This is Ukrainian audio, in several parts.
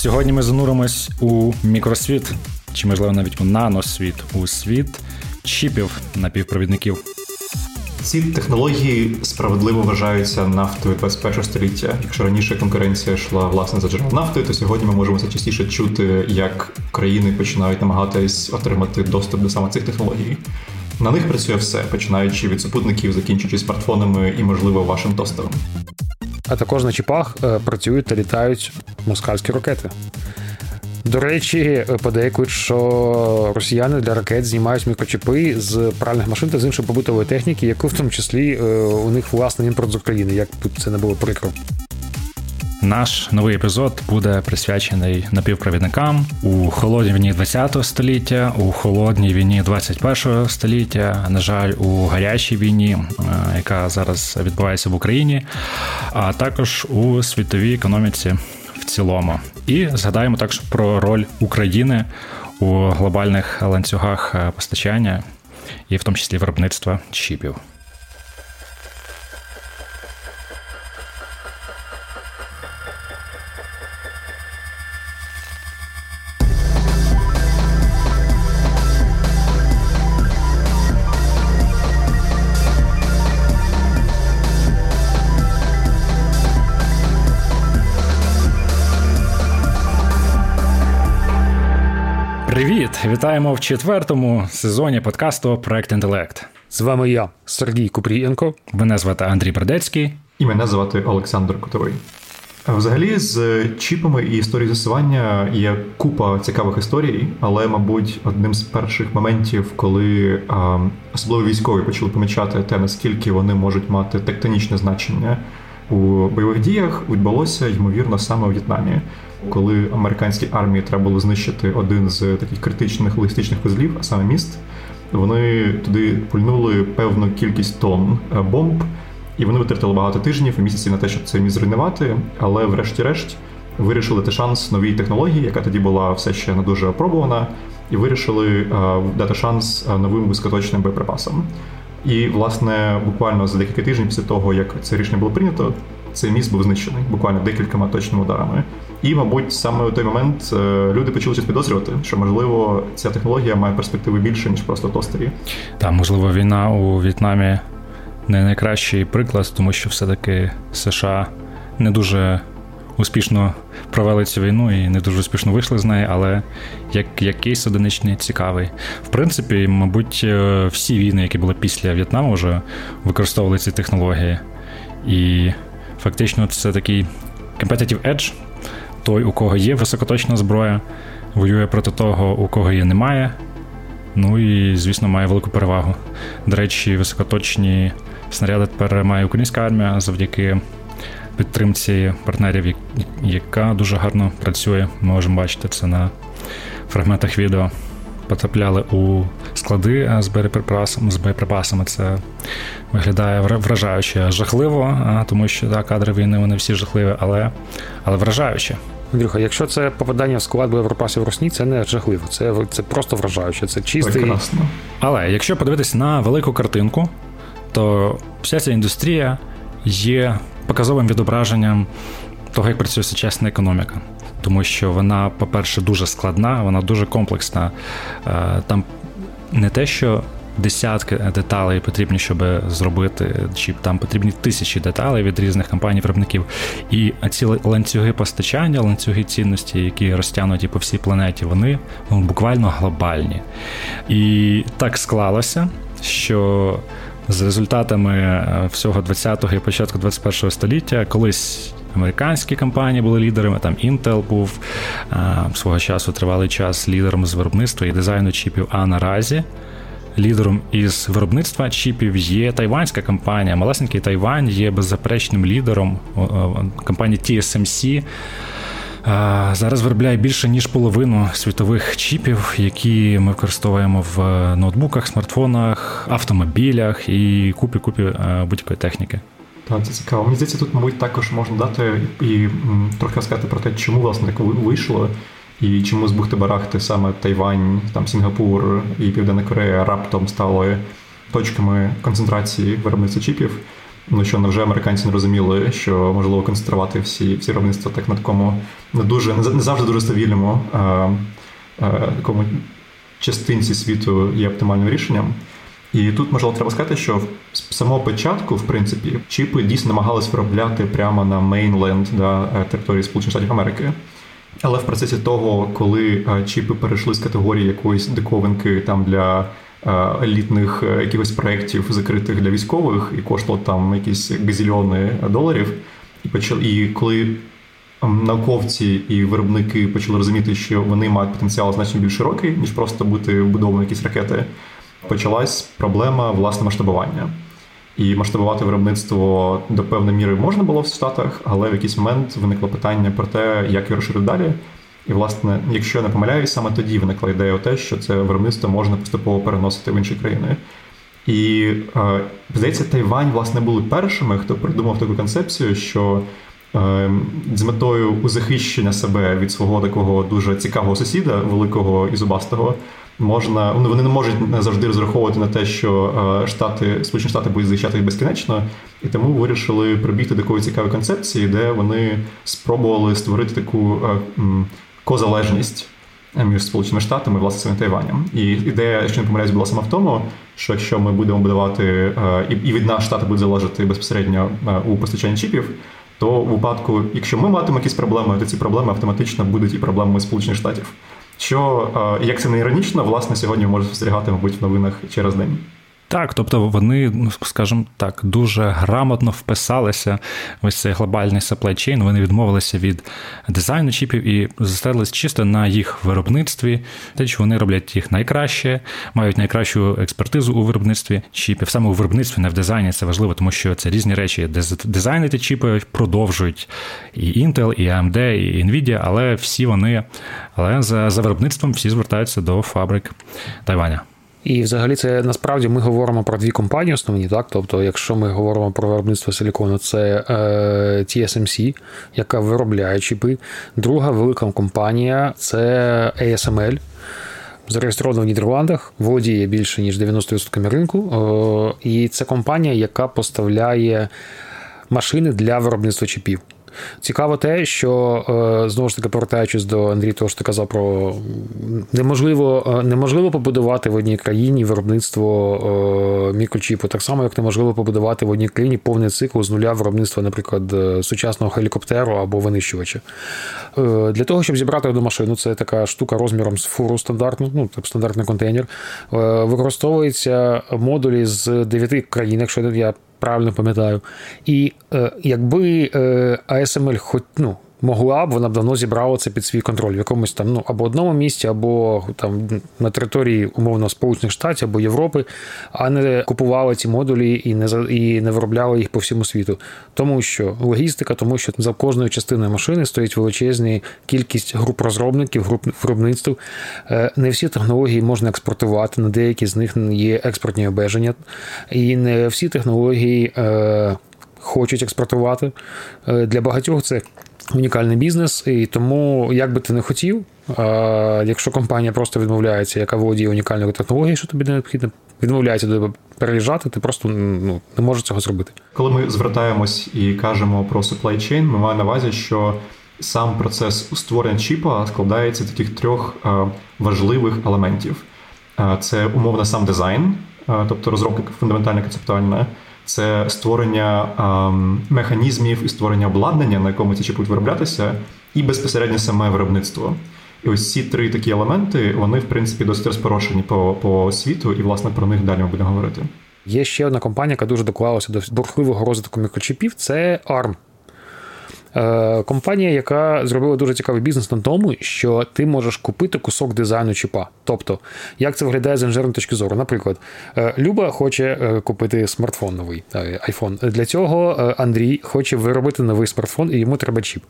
Сьогодні ми зануримось у мікросвіт, чи можливо навіть у наносвіт, у світ чіпів напівпровідників. Ці технології справедливо вважаються нафтою 21 століття. Якщо раніше конкуренція йшла власне за джерел нафти, то сьогодні ми можемо все частіше чути, як країни починають намагатись отримати доступ до саме цих технологій. На них працює все, починаючи від супутників, закінчуючи смартфонами і, можливо, вашим тостером. А також на чіпах е, працюють та літають москальські ракети. До речі, подейкують, що росіяни для ракет знімають мікрочіпи з пральних машин та з іншої побутової техніки, яку в тому числі е, у них власний імпорт з України, як б це не було прикро. Наш новий епізод буде присвячений напівпровідникам у холодній війні ХХ століття, у холодній війні 21 століття. На жаль, у гарячій війні, е, яка зараз відбувається в Україні, а також у світовій економіці в цілому. І згадаємо також про роль України у глобальних ланцюгах е, постачання і в тому числі виробництва чіпів. Вітаємо в четвертому сезоні подкасту Проект Інтелект. З вами я, Сергій Купрієнко. Мене звати Андрій Бердецький. І мене звати Олександр Котовий. Взагалі, з чіпами і історією засування є купа цікавих історій, але, мабуть, одним з перших моментів, коли а, особливо військові почали помічати те, наскільки вони можуть мати тектонічне значення у бойових діях, відбулося ймовірно саме у В'єтнамі коли американській армії треба було знищити один з таких критичних логістичних вузлів, а саме міст, вони туди пульнули певну кількість тонн е, бомб, і вони витратили багато тижнів і місяців на те, щоб це міст зруйнувати. Але, врешті-решт, вирішили дати шанс новій технології, яка тоді була все ще не дуже опробувана, і вирішили е, дати шанс е, новим високоточним боєприпасам. І, власне, буквально за декілька тижнів після того, як це рішення було прийнято, цей міст був знищений буквально декількома точними ударами. І, мабуть, саме у той момент е, люди почали щось підозрювати, що можливо ця технологія має перспективи більше ніж просто тостері. Та можливо, війна у В'єтнамі не найкращий приклад, тому що все-таки США не дуже успішно провели цю війну і не дуже успішно вийшли з неї, але як як кейс одиничний цікавий. В принципі, мабуть, е, всі війни, які були після В'єтнаму, вже використовували ці технології. І фактично це такий competitive edge, той, у кого є високоточна зброя, воює проти того, у кого її немає. Ну і, звісно, має велику перевагу. До речі, високоточні снаряди тепер має українська армія завдяки підтримці партнерів, яка дуже гарно працює. Ми можемо бачити це на фрагментах відео. Потрапляли у склади з боєприпасами, з боєприпасами. Це виглядає вражаюче жахливо, тому що так, кадри війни вони всі жахливі, але але вражаюче. Андрюха, якщо це попадання в склад боєприпасів Росні, це не жахливо, це це просто вражаюче, це чистий. Прекрасно. Але якщо подивитися на велику картинку, то вся ця індустрія є показовим відображенням того, як працює сучасна економіка. Тому що вона, по-перше, дуже складна, вона дуже комплексна. Е, там не те, що десятки деталей потрібні, щоб зробити чіп. Там потрібні тисячі деталей від різних компаній-виробників. І ці ланцюги постачання, ланцюги цінності, які розтягнуті по всій планеті, вони ну, буквально глобальні. І так склалося, що. З результатами е, всього 20-го і початку 21-го століття колись американські компанії були лідерами. Там Intel був е, свого часу тривалий час лідером з виробництва і дизайну чіпів. А наразі лідером із виробництва чіпів є тайванська компанія. Малесенький Тайвань є беззаперечним лідером компанії TSMC. Зараз виробляє більше ніж половину світових чіпів, які ми використовуємо в ноутбуках, смартфонах, автомобілях і купі купі будь-якої техніки. Так, це цікаво. Мені здається, тут, мабуть, також можна дати і трохи розказати про те, чому власне так вийшло. І чому з Бухти-Барахти саме Тайвань, там Сінгапур і Південна Корея раптом стали точками концентрації виробництва чіпів. Ну що невже американці не розуміли, що можливо концентрувати всі всі виробництва так на такому не дуже не завжди дуже стабільному а, а, такому частинці світу є оптимальним рішенням. І тут можливо треба сказати, що з самого початку, в принципі, чіпи дійсно намагались виробляти прямо на мейнленд да, території Сполучених Штатів Америки. Але в процесі того, коли чіпи перейшли з категорії якоїсь диковинки там для елітних якихось проєктів, закритих для військових, і коштувало там якісь газільйони доларів, і почали, і коли науковці і виробники почали розуміти, що вони мають потенціал значно більш широкий, ніж просто бути вбудовані якісь ракети, почалась проблема власне масштабування. І масштабувати виробництво до певної міри можна було в Штатах, але в якийсь момент виникло питання про те, як його розширити далі. І, власне, якщо я не помиляюсь, саме тоді виникла ідея те, що це виробництво можна поступово переносити в інші країни. І е, здається, Тайвань, власне, були першими, хто придумав таку концепцію, що е, з метою захищення себе від свого такого дуже цікавого сусіда, великого і зубастого, можна ну, вони не можуть завжди розраховувати на те, що е, штати Сполучені Штати будуть захищати їх безкінечно, і тому вирішили прибігти до такої цікавої концепції, де вони спробували створити таку е, козалежність між Сполученими Штатами і власне Тайванем. І ідея, що не помиляюсь, була саме в тому, що якщо ми будемо будувати е, і від нас штати будуть залежати безпосередньо у постачанні чіпів. То у випадку, якщо ми матимемо якісь проблеми, то ці проблеми автоматично будуть і проблемами Сполучених Штатів. Що, е, як це не іронічно, власне, сьогодні може спостерігати, мабуть, в новинах через день. Так, тобто вони, ну скажімо так, дуже грамотно вписалися в ось цей глобальний chain, Вони відмовилися від дизайну чіпів і зосередились чисто на їх виробництві. Те, що вони роблять їх найкраще, мають найкращу експертизу у виробництві чіпів. Саме у виробництві, не в дизайні, це важливо, тому що це різні речі. Дизайнити чіпи продовжують і Intel, і AMD, і Nvidia, але всі вони, але за, за виробництвом всі звертаються до фабрик Тайваня. І взагалі це насправді ми говоримо про дві компанії основні, так? Тобто, якщо ми говоримо про виробництво силікону, це е, TSMC, яка виробляє чіпи. Друга велика компанія це ASML. Зареєстрована в Нідерландах, володіє більше ніж 90% ринку. Е, і це компанія, яка поставляє машини для виробництва чіпів. Цікаво те, що е, знову ж таки повертаючись до Андрій, того що ти казав про неможливо е, неможливо побудувати в одній країні виробництво е, мікрочіпу, так само, як неможливо побудувати в одній країні повний цикл з нуля виробництва, наприклад, сучасного гелікоптеру або винищувача. Для того, щоб зібрати одну машину, це така штука розміром з фуру стандартну, ну тобто стандартний контейнер. Використовуються модулі з дев'яти країн, якщо я правильно пам'ятаю. І е, якби е, ASML хоч ну, могла б, вона б давно зібрала це під свій контроль в якомусь там ну, або одному місці, або там на території умовно Сполучених Штатів або Європи, а не купувала ці модулі і не і не виробляла їх по всьому світу. Тому що логістика, тому що за кожною частиною машини стоїть величезна кількість груп розробників, груп виробництв. Е, не всі технології можна експортувати, на деякі з них є експортні обмеження, і не всі технології. Е, хочуть експортувати е, для багатьох це унікальний бізнес, і тому, як би ти не хотів, якщо компанія просто відмовляється, яка володіє унікальною технологією, що тобі необхідно, відмовляється до тебе переїжджати, ти просто ну, не можеш цього зробити. Коли ми звертаємось і кажемо про supply chain, ми маємо на увазі, що сам процес створення чіпа складається з таких трьох важливих елементів: це умовно сам дизайн, тобто розробка фундаментальна концептуальна це створення ем, механізмів і створення обладнання, на якому ці чіпи будуть вироблятися, і безпосередньо саме виробництво. І ось ці три такі елементи, вони, в принципі, досить розпорошені по по світу, і, власне, про них далі ми будемо говорити. Є ще одна компанія, яка дуже доклалася до бурхливого розвитку мікрочіпів, це ARM. Е, компанія, яка зробила дуже цікавий бізнес на тому, що ти можеш купити кусок дизайну чіпа. Тобто, як це виглядає з інженерної точки зору? Наприклад, е, Люба хоче е, купити смартфон новий iPhone. Для цього Андрій хоче виробити новий смартфон, і йому треба чіп.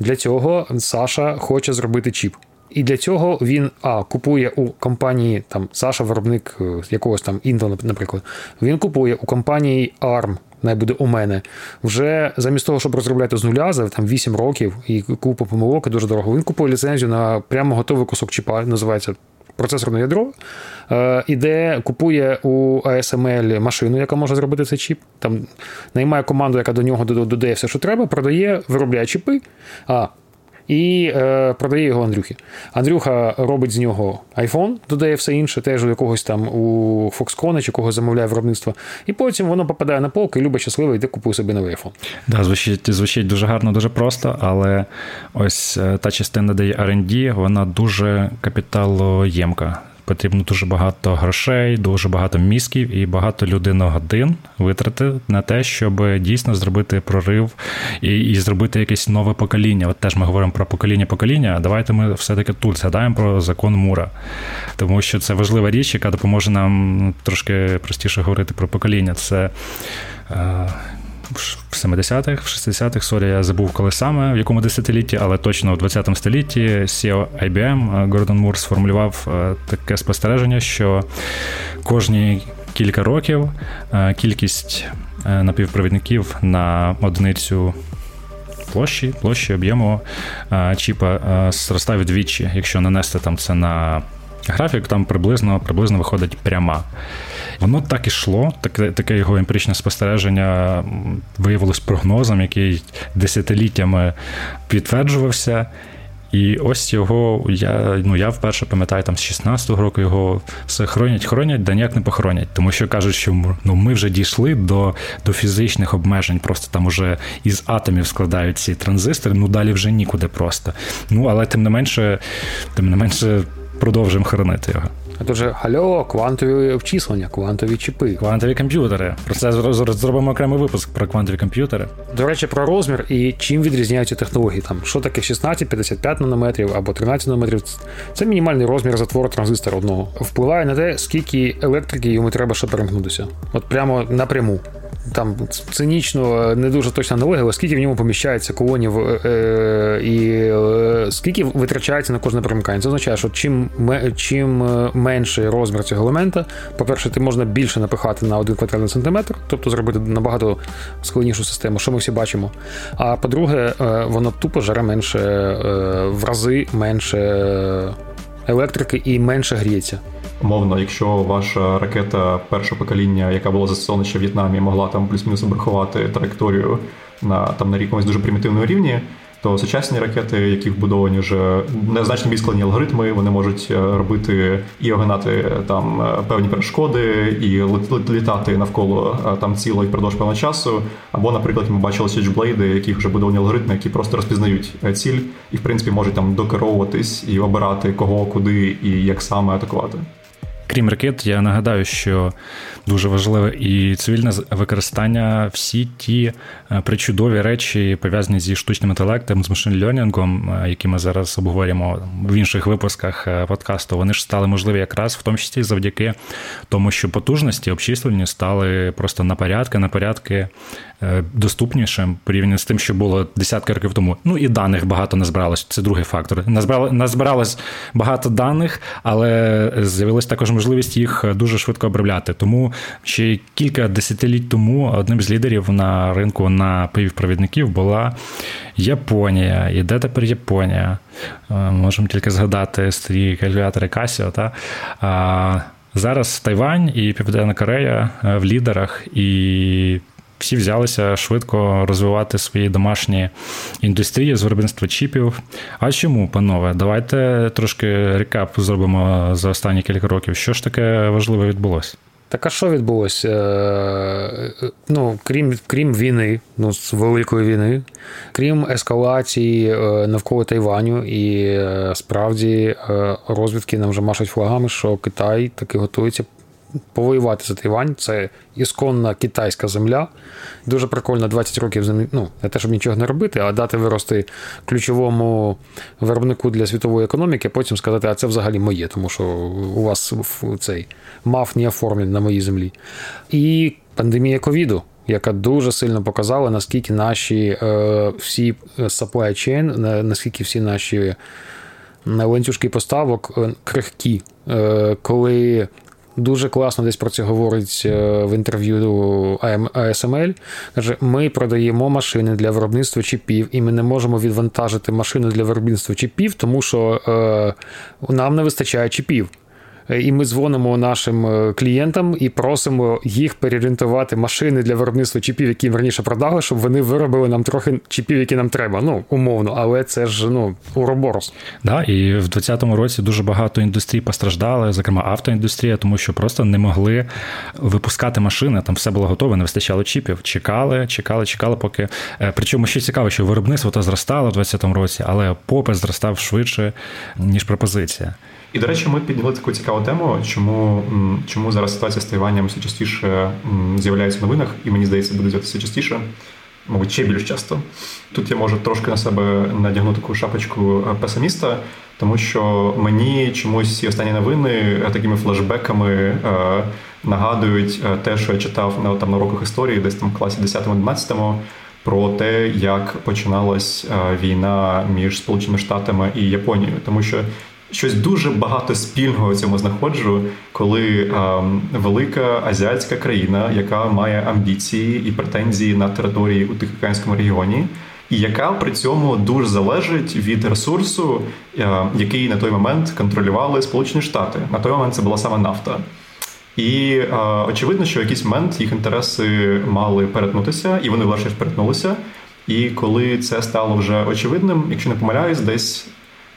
Для цього Саша хоче зробити чіп. І для цього він а купує у компанії там Саша, виробник якогось там Intel, наприклад. Він купує у компанії ARM не буде у мене. Вже замість того, щоб розробляти з нуля за там 8 років і купу помилок і дуже дорого. Він купує ліцензію на прямо готовий кусок чіпа, називається процесорне ядро, е, іде, купує у ASML машину, яка може зробити цей чіп. Там наймає команду, яка до нього додає все, що треба, продає, виробляє чіпи. А і е, продає його Андрюхі. Андрюха робить з нього iPhone, додає все інше, теж у якогось там у Foxconn чи когось замовляє виробництво. І потім воно попадає на полки, і любить щасливо йде купує собі новий iPhone. Да, звучить звучить дуже гарно, дуже просто, але ось е, та частина, де є R&D, вона дуже капіталоємка потрібно дуже багато грошей, дуже багато мізків і багато людиногодин витрати на те, щоб дійсно зробити прорив і і зробити якесь нове покоління. От теж ми говоримо про покоління покоління. Давайте ми все-таки тут згадаємо про закон Мура, тому що це важлива річ, яка допоможе нам трошки простіше говорити про покоління. Це е, в 70-х, в 60-х, sorry, я забув коли саме, в якому десятилітті, але точно в 20 столітті CEO IBM Гордон Мур сформулював е, таке спостереження, що кожні кілька років е, кількість е, напівпровідників на одиницю площі, площі об'єму чіпа зростає вдвічі, якщо нанести там це на графік, там приблизно приблизно виходить пряма. Воно так і йшло, таке таке його емпіричне спостереження виявилось прогнозом, який десятиліттями підтверджувався. І ось його, я ну я вперше пам'ятаю, там з 16-го року його все хронять, хронять, да ніяк не похоронять. Тому що кажуть, що ну, ми вже дійшли до до фізичних обмежень, просто там уже із атомів складають ці транзистори, ну далі вже нікуди просто. Ну, але тим не менше, тим не менше, продовжуємо хоронити його. То вже хальо, квантові обчислення, квантові чіпи. Квантові комп'ютери. Про це зробимо окремий випуск про квантові комп'ютери. До речі, про розмір і чим відрізняються технології. Там що таке 16, 55 нанометрів або 13 нанометрів. Це мінімальний розмір затвору транзистора одного. Впливає на те, скільки електрики йому треба, щоб перемкнутися. От прямо напряму там цинічно не дуже точна аналогія, але скільки в ньому поміщається колонів е, е, і е, скільки витрачається на кожне примикання. Це означає, що чим чим е, менший розмір цього елемента, по-перше, ти можна більше напихати на один квадратний сантиметр, тобто зробити набагато складнішу систему, що ми всі бачимо. А по-друге, е, воно тупо жаре менше е, в рази менше електрики і менше гріється. Умовно, якщо ваша ракета першого покоління, яка була застосована ще в В'єтнамі, могла там плюс-мінус обрахувати траєкторію на там на якомусь дуже примітивному рівні, то сучасні ракети, які вбудовані вже незначно більш складні алгоритми, вони можуть е, робити і огинати там е, певні перешкоди, і літати навколо е, там ціло і впродовж певного часу. Або, наприклад, ми бачили Switchblade, які вже будовані алгоритми, які просто розпізнають ціль і, в принципі, можуть там докеровуватись і обирати кого, куди і як саме атакувати. Крім ракет, я нагадаю, що дуже важливе і цивільне використання всі ті е, причудові речі, пов'язані зі штучним інтелектом, з машин льонінгом, е, які ми зараз обговорюємо в інших випусках е, подкасту, вони ж стали можливі якраз в тому числі завдяки тому, що потужності обчислені стали просто на порядки, на порядки доступнішим порівняно з тим, що було десятки років тому. Ну і даних багато не збиралось. Це другий фактор. Назбиралось багато даних, але з'явилась також можливість їх дуже швидко обробляти. Тому ще кілька десятиліть тому одним з лідерів на ринку на півпровідників була Японія. І де тепер Японія? Е, можемо тільки згадати старі калькулятори Casio, та? Зараз Тайвань і Південна Корея е, в лідерах, і всі взялися швидко розвивати свої домашні індустрії з виробництва чіпів. А чому, панове? Давайте трошки рекап зробимо за останні кілька років. Що ж таке важливе відбулося? Так а що відбулося? Е, ну, крім крім війни, ну, з великої війни, крім ескалації е, навколо Тайваню, і е, справді розвідки нам вже машуть флагами, що Китай таки готується повоювати за Тайвань. Це ісконна китайська земля. Дуже прикольно 20 років ну, не те, щоб нічого не робити, а дати вирости ключовому виробнику для світової економіки, потім сказати, а це взагалі моє, тому що у вас цей мав не оформлений на моїй землі. І пандемія ковіду. Яка дуже сильно показала, наскільки наші е, всі supply chain, наскільки всі наші е, ланцюжки поставок е, крихкі, е, коли дуже класно десь про це говорить е, в інтерв'ю АСМЛ. Каже, ми продаємо машини для виробництва чіпів, і ми не можемо відвантажити машину для виробництва чіпів, тому що е, нам не вистачає чіпів. І ми дзвонимо нашим е, клієнтам і просимо їх переорієнтувати машини для виробництва чіпів, які раніше продали, щоб вони виробили нам трохи чіпів, які нам треба. Ну, умовно, але це ж ну уроборос. Да, і в 2020 році дуже багато індустрій постраждали, зокрема автоіндустрія, тому що просто не могли випускати машини. Там все було готове, не вистачало чіпів. Чекали, чекали, чекали, поки. Е, причому ще цікаво, що виробництво то зростало в 2020 році, але попит зростав швидше, ніж пропозиція. І, до речі, ми підняли таку цікаву тему, чому чому зараз ситуація з Тайванем все частіше з'являється в новинах, і мені здається, буде з'являтися частіше, мабуть, ще більш часто. Тут я можу трошки на себе надягнути таку шапочку е, песиміста, тому що мені чомусь ці останні новини е, такими флешбеками е, нагадують те, що я читав на там на уроках історії, десь там в класі 10-11, про те, як починалась війна між Сполученими Штатами і Японією, тому що щось дуже багато спільного в цьому знаходжу, коли е, велика азіатська країна, яка має амбіції і претензії на території у Тихоокеанському регіоні, і яка при цьому дуже залежить від ресурсу, е, який на той момент контролювали Сполучені Штати. На той момент це була саме нафта. І е, очевидно, що в якийсь момент їх інтереси мали перетнутися, і вони власне перетнулися. І коли це стало вже очевидним, якщо не помиляюсь, десь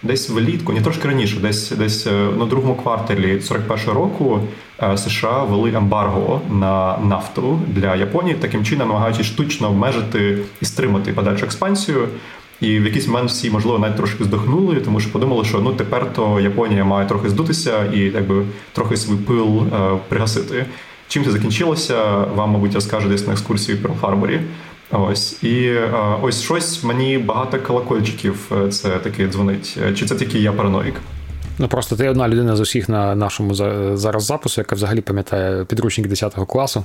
Десь влітку, не трошки раніше, десь десь е, на другому кварталі 41-го року е, США ввели ембарго на нафту для Японії, таким чином намагаючись штучно обмежити і стримати подальшу експансію. І в якийсь момент всі, можливо, навіть трошки здохнули, тому що подумали, що ну тепер то Японія має трохи здутися і якби трохи свій пил е, пригасити. Чим це закінчилося? Вам, мабуть, розкаже десь на екскурсії в Перл-Харборі. Ось і е, ось щось мені багато колокольчиків е, це таки дзвонить. Е, чи це тільки я параноїк? Ну просто ти одна людина з усіх на нашому зараз запису, яка взагалі пам'ятає підручник 10 класу.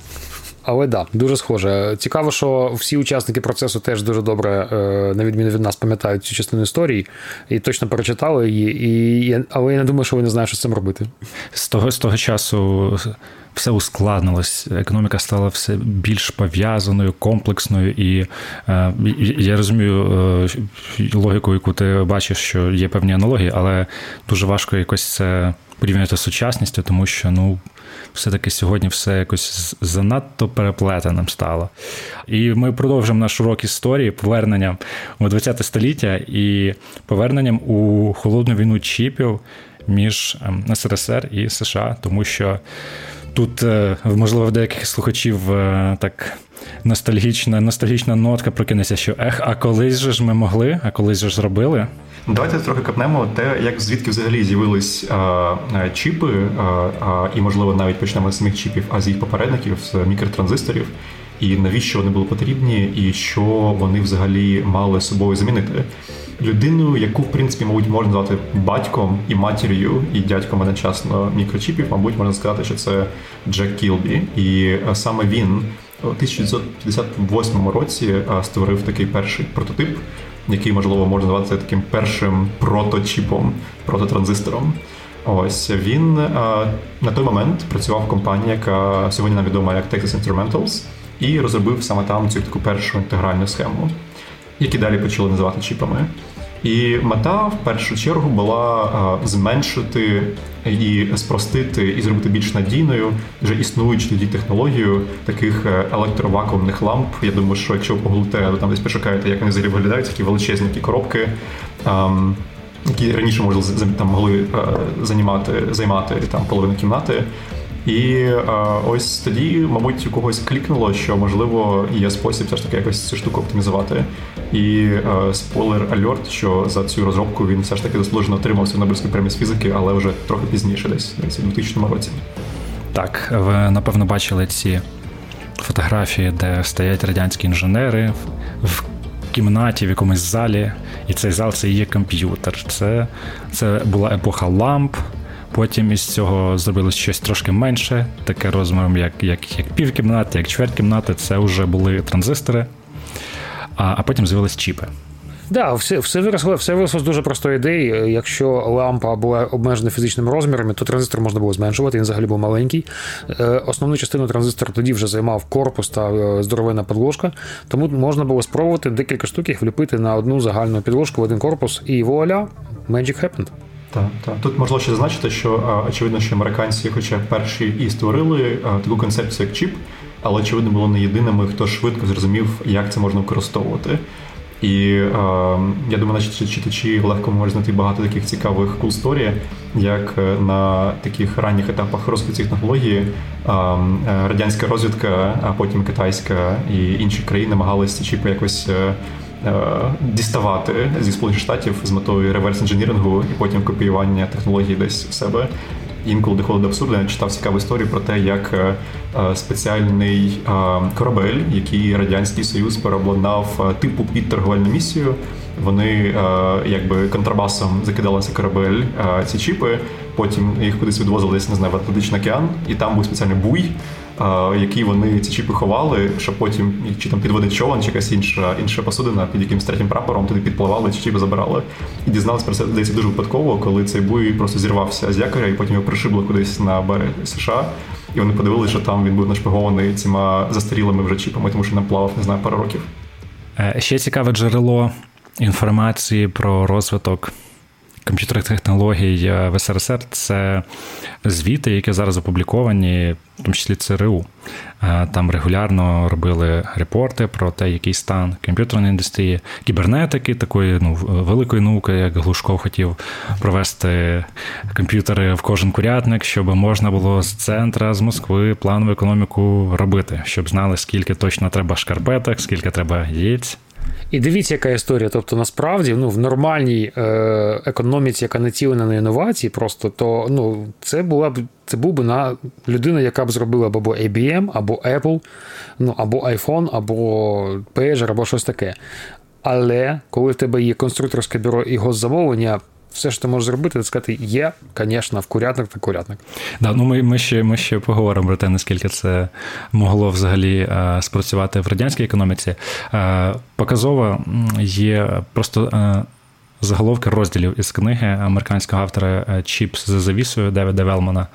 Але да, дуже схоже. Цікаво, що всі учасники процесу теж дуже добре, на відміну від нас, пам'ятають цю частину історії і точно перечитали її. І, Але я не думаю, що вони знають, що з цим робити. З того, з того часу все ускладнилось, економіка стала все більш пов'язаною, комплексною, і е, я розумію е, логіку, яку ти бачиш, що є певні аналогії, але дуже важко якось це порівняти з сучасністю, тому що ну. Все-таки сьогодні все якось занадто переплетеним стало. І ми продовжимо наш урок історії поверненням у ХХ століття і поверненням у холодну війну чіпів між ем, СРСР і США, тому що Тут, е, можливо, в деяких слухачів е, так ностальгічна ностальгічна нотка прокинеться, що ех, а колись же ж ми могли, а колись же ж зробили. Давайте трохи капнемо те, як звідки взагалі з'явились а, е, чіпи, а, а, і, можливо, навіть почнемо з самих чіпів, а з їх попередників, з мікротранзисторів, і навіщо вони були потрібні, і що вони взагалі мали собою замінити людиною, яку в принципі, мабуть, можна назвати батьком і матір'ю, і дядьком одночасно мікрочіпів, мабуть, можна сказати, що це Джек Кілбі, і е, саме він у 1958 році е, створив такий перший прототип, який можливо можна назвати таким першим проточіпом, прототранзистором. Ось він е, на той момент працював в компанії, яка сьогодні нам відома як Texas Instrumentals, і розробив саме там цю таку першу інтегральну схему які далі почали називати чіпами. І мета в першу чергу була зменшити і спростити і зробити більш надійною вже існуючу тоді технологію таких е, електровакуумних ламп. Я думаю, що якщо ви погуглите, ви там десь пошукаєте, як вони взагалі виглядають, такі величезні такі коробки, які раніше можна там могли е, займати займати там половину кімнати. І е, ось тоді, мабуть, у когось клікнуло, що можливо є спосіб все ж таки якось цю штуку оптимізувати. І е, спойлер альорт, що за цю розробку він все ж таки заслужено отримався Нобелівську премію з фізики, але вже трохи пізніше, десь десь у 2000 році. Так, ви напевно бачили ці фотографії, де стоять радянські інженери в кімнаті, в якомусь залі, і цей зал це є комп'ютер. Це, Це була епоха ламп. Потім із цього зробилось щось трошки менше, таке розміром, як як, як півкімнати, як чверть кімнати. Це вже були транзистори, а а потім з'явились чіпи. Да, все все виросло все виросло з дуже простої ідеї. Якщо лампа була обмежена фізичними розмірами, то транзистор можна було зменшувати, він взагалі був маленький. Е, основну частину транзистора тоді вже займав корпус та е, здоровена підложка, тому можна було спробувати декілька штук їх вліпити на одну загальну підложку в один корпус, і вуаля, magic happened. Так, так. Тут можливо ще зазначити, що очевидно, що американці, хоча перші і створили таку концепцію, як чіп, але очевидно було не єдиними, хто швидко зрозумів, як це можна використовувати. І е, я думаю, наші читачі легко можуть знайти багато таких цікавих cool як е, на таких ранніх етапах розвитку технології е, радянська розвідка, а потім китайська і інші країни намагалися чіпи якось. Е, діставати зі сполучених штатів з метою реверс інженірингу і потім копіювання технологій десь в себе інколи доходить до абсурду. Я читав цікаву історію про те, як е, е, спеціальний корабель, який радянський союз переобладнав типу під торговельну місію. Вони якби контрабасом закидали цей корабель ці чіпи. Потім їх кудись відвозили десь, не знаю, в Атлантичний океан, і там був спеціальний буй які вони ці чіпи ховали, щоб потім чи там підводить човен, чи якась інша інша посудина під якимсь третім прапором туди підпливали, ці чіпи забирали. І дізналися про це десь дуже випадково, коли цей буй просто зірвався з якоря, і потім його пришибло кудись на берег США. І вони подивилися, що там він був нашпигований цими застарілими вже чіпами, тому що не плавав, не знаю, пару років. Е, ще цікаве джерело інформації про розвиток комп'ютерних технологій е, в СРСР це звіти, які зараз опубліковані, в тому числі ЦРУ. Е, там регулярно робили репорти про те, який стан комп'ютерної індустрії, кібернетики, такої ну, великої науки, як Глушков хотів провести комп'ютери в кожен курятник, щоб можна було з центра, з Москви планову економіку робити, щоб знали, скільки точно треба шкарпеток, скільки треба яєць. І дивіться, яка історія. Тобто, насправді, ну, в нормальній е, економіці, яка націлена на інновації, просто то ну, це була б це був би на людина, яка б зробила або IBM, або Apple, ну, або iPhone, або Pager, або щось таке. Але коли в тебе є конструкторське бюро і госзамовлення, все, що ти можеш зробити, це сказати, є, звісно, в курятник та курятник. Да, ну Ми ми, ще ми ще поговоримо про те, наскільки це могло взагалі е, спрацювати в радянській економіці. Е, показово є просто. Е, заголовки розділів із книги американського автора Чіпс за завісою Девіда Велмана.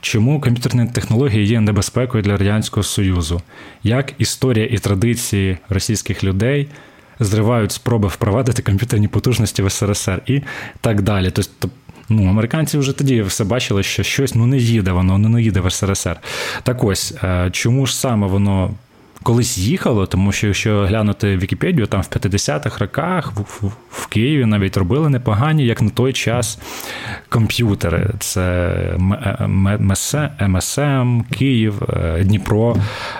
Чому комп'ютерні технології є небезпекою для Радянського Союзу? Як історія і традиції російських людей зривають спроби впровадити комп'ютерні потужності в СРСР і так далі. Тобто, ну, американці вже тоді все бачили, що щось ну не їде, воно не їде в СРСР. Так ось, е, чому ж саме воно колись їхало, тому що якщо глянути Вікіпедію, там в 50-х роках в, в Києві навіть робили непогані, як на той час, комп'ютери. Це МСМ, Київ, е, Дніпро.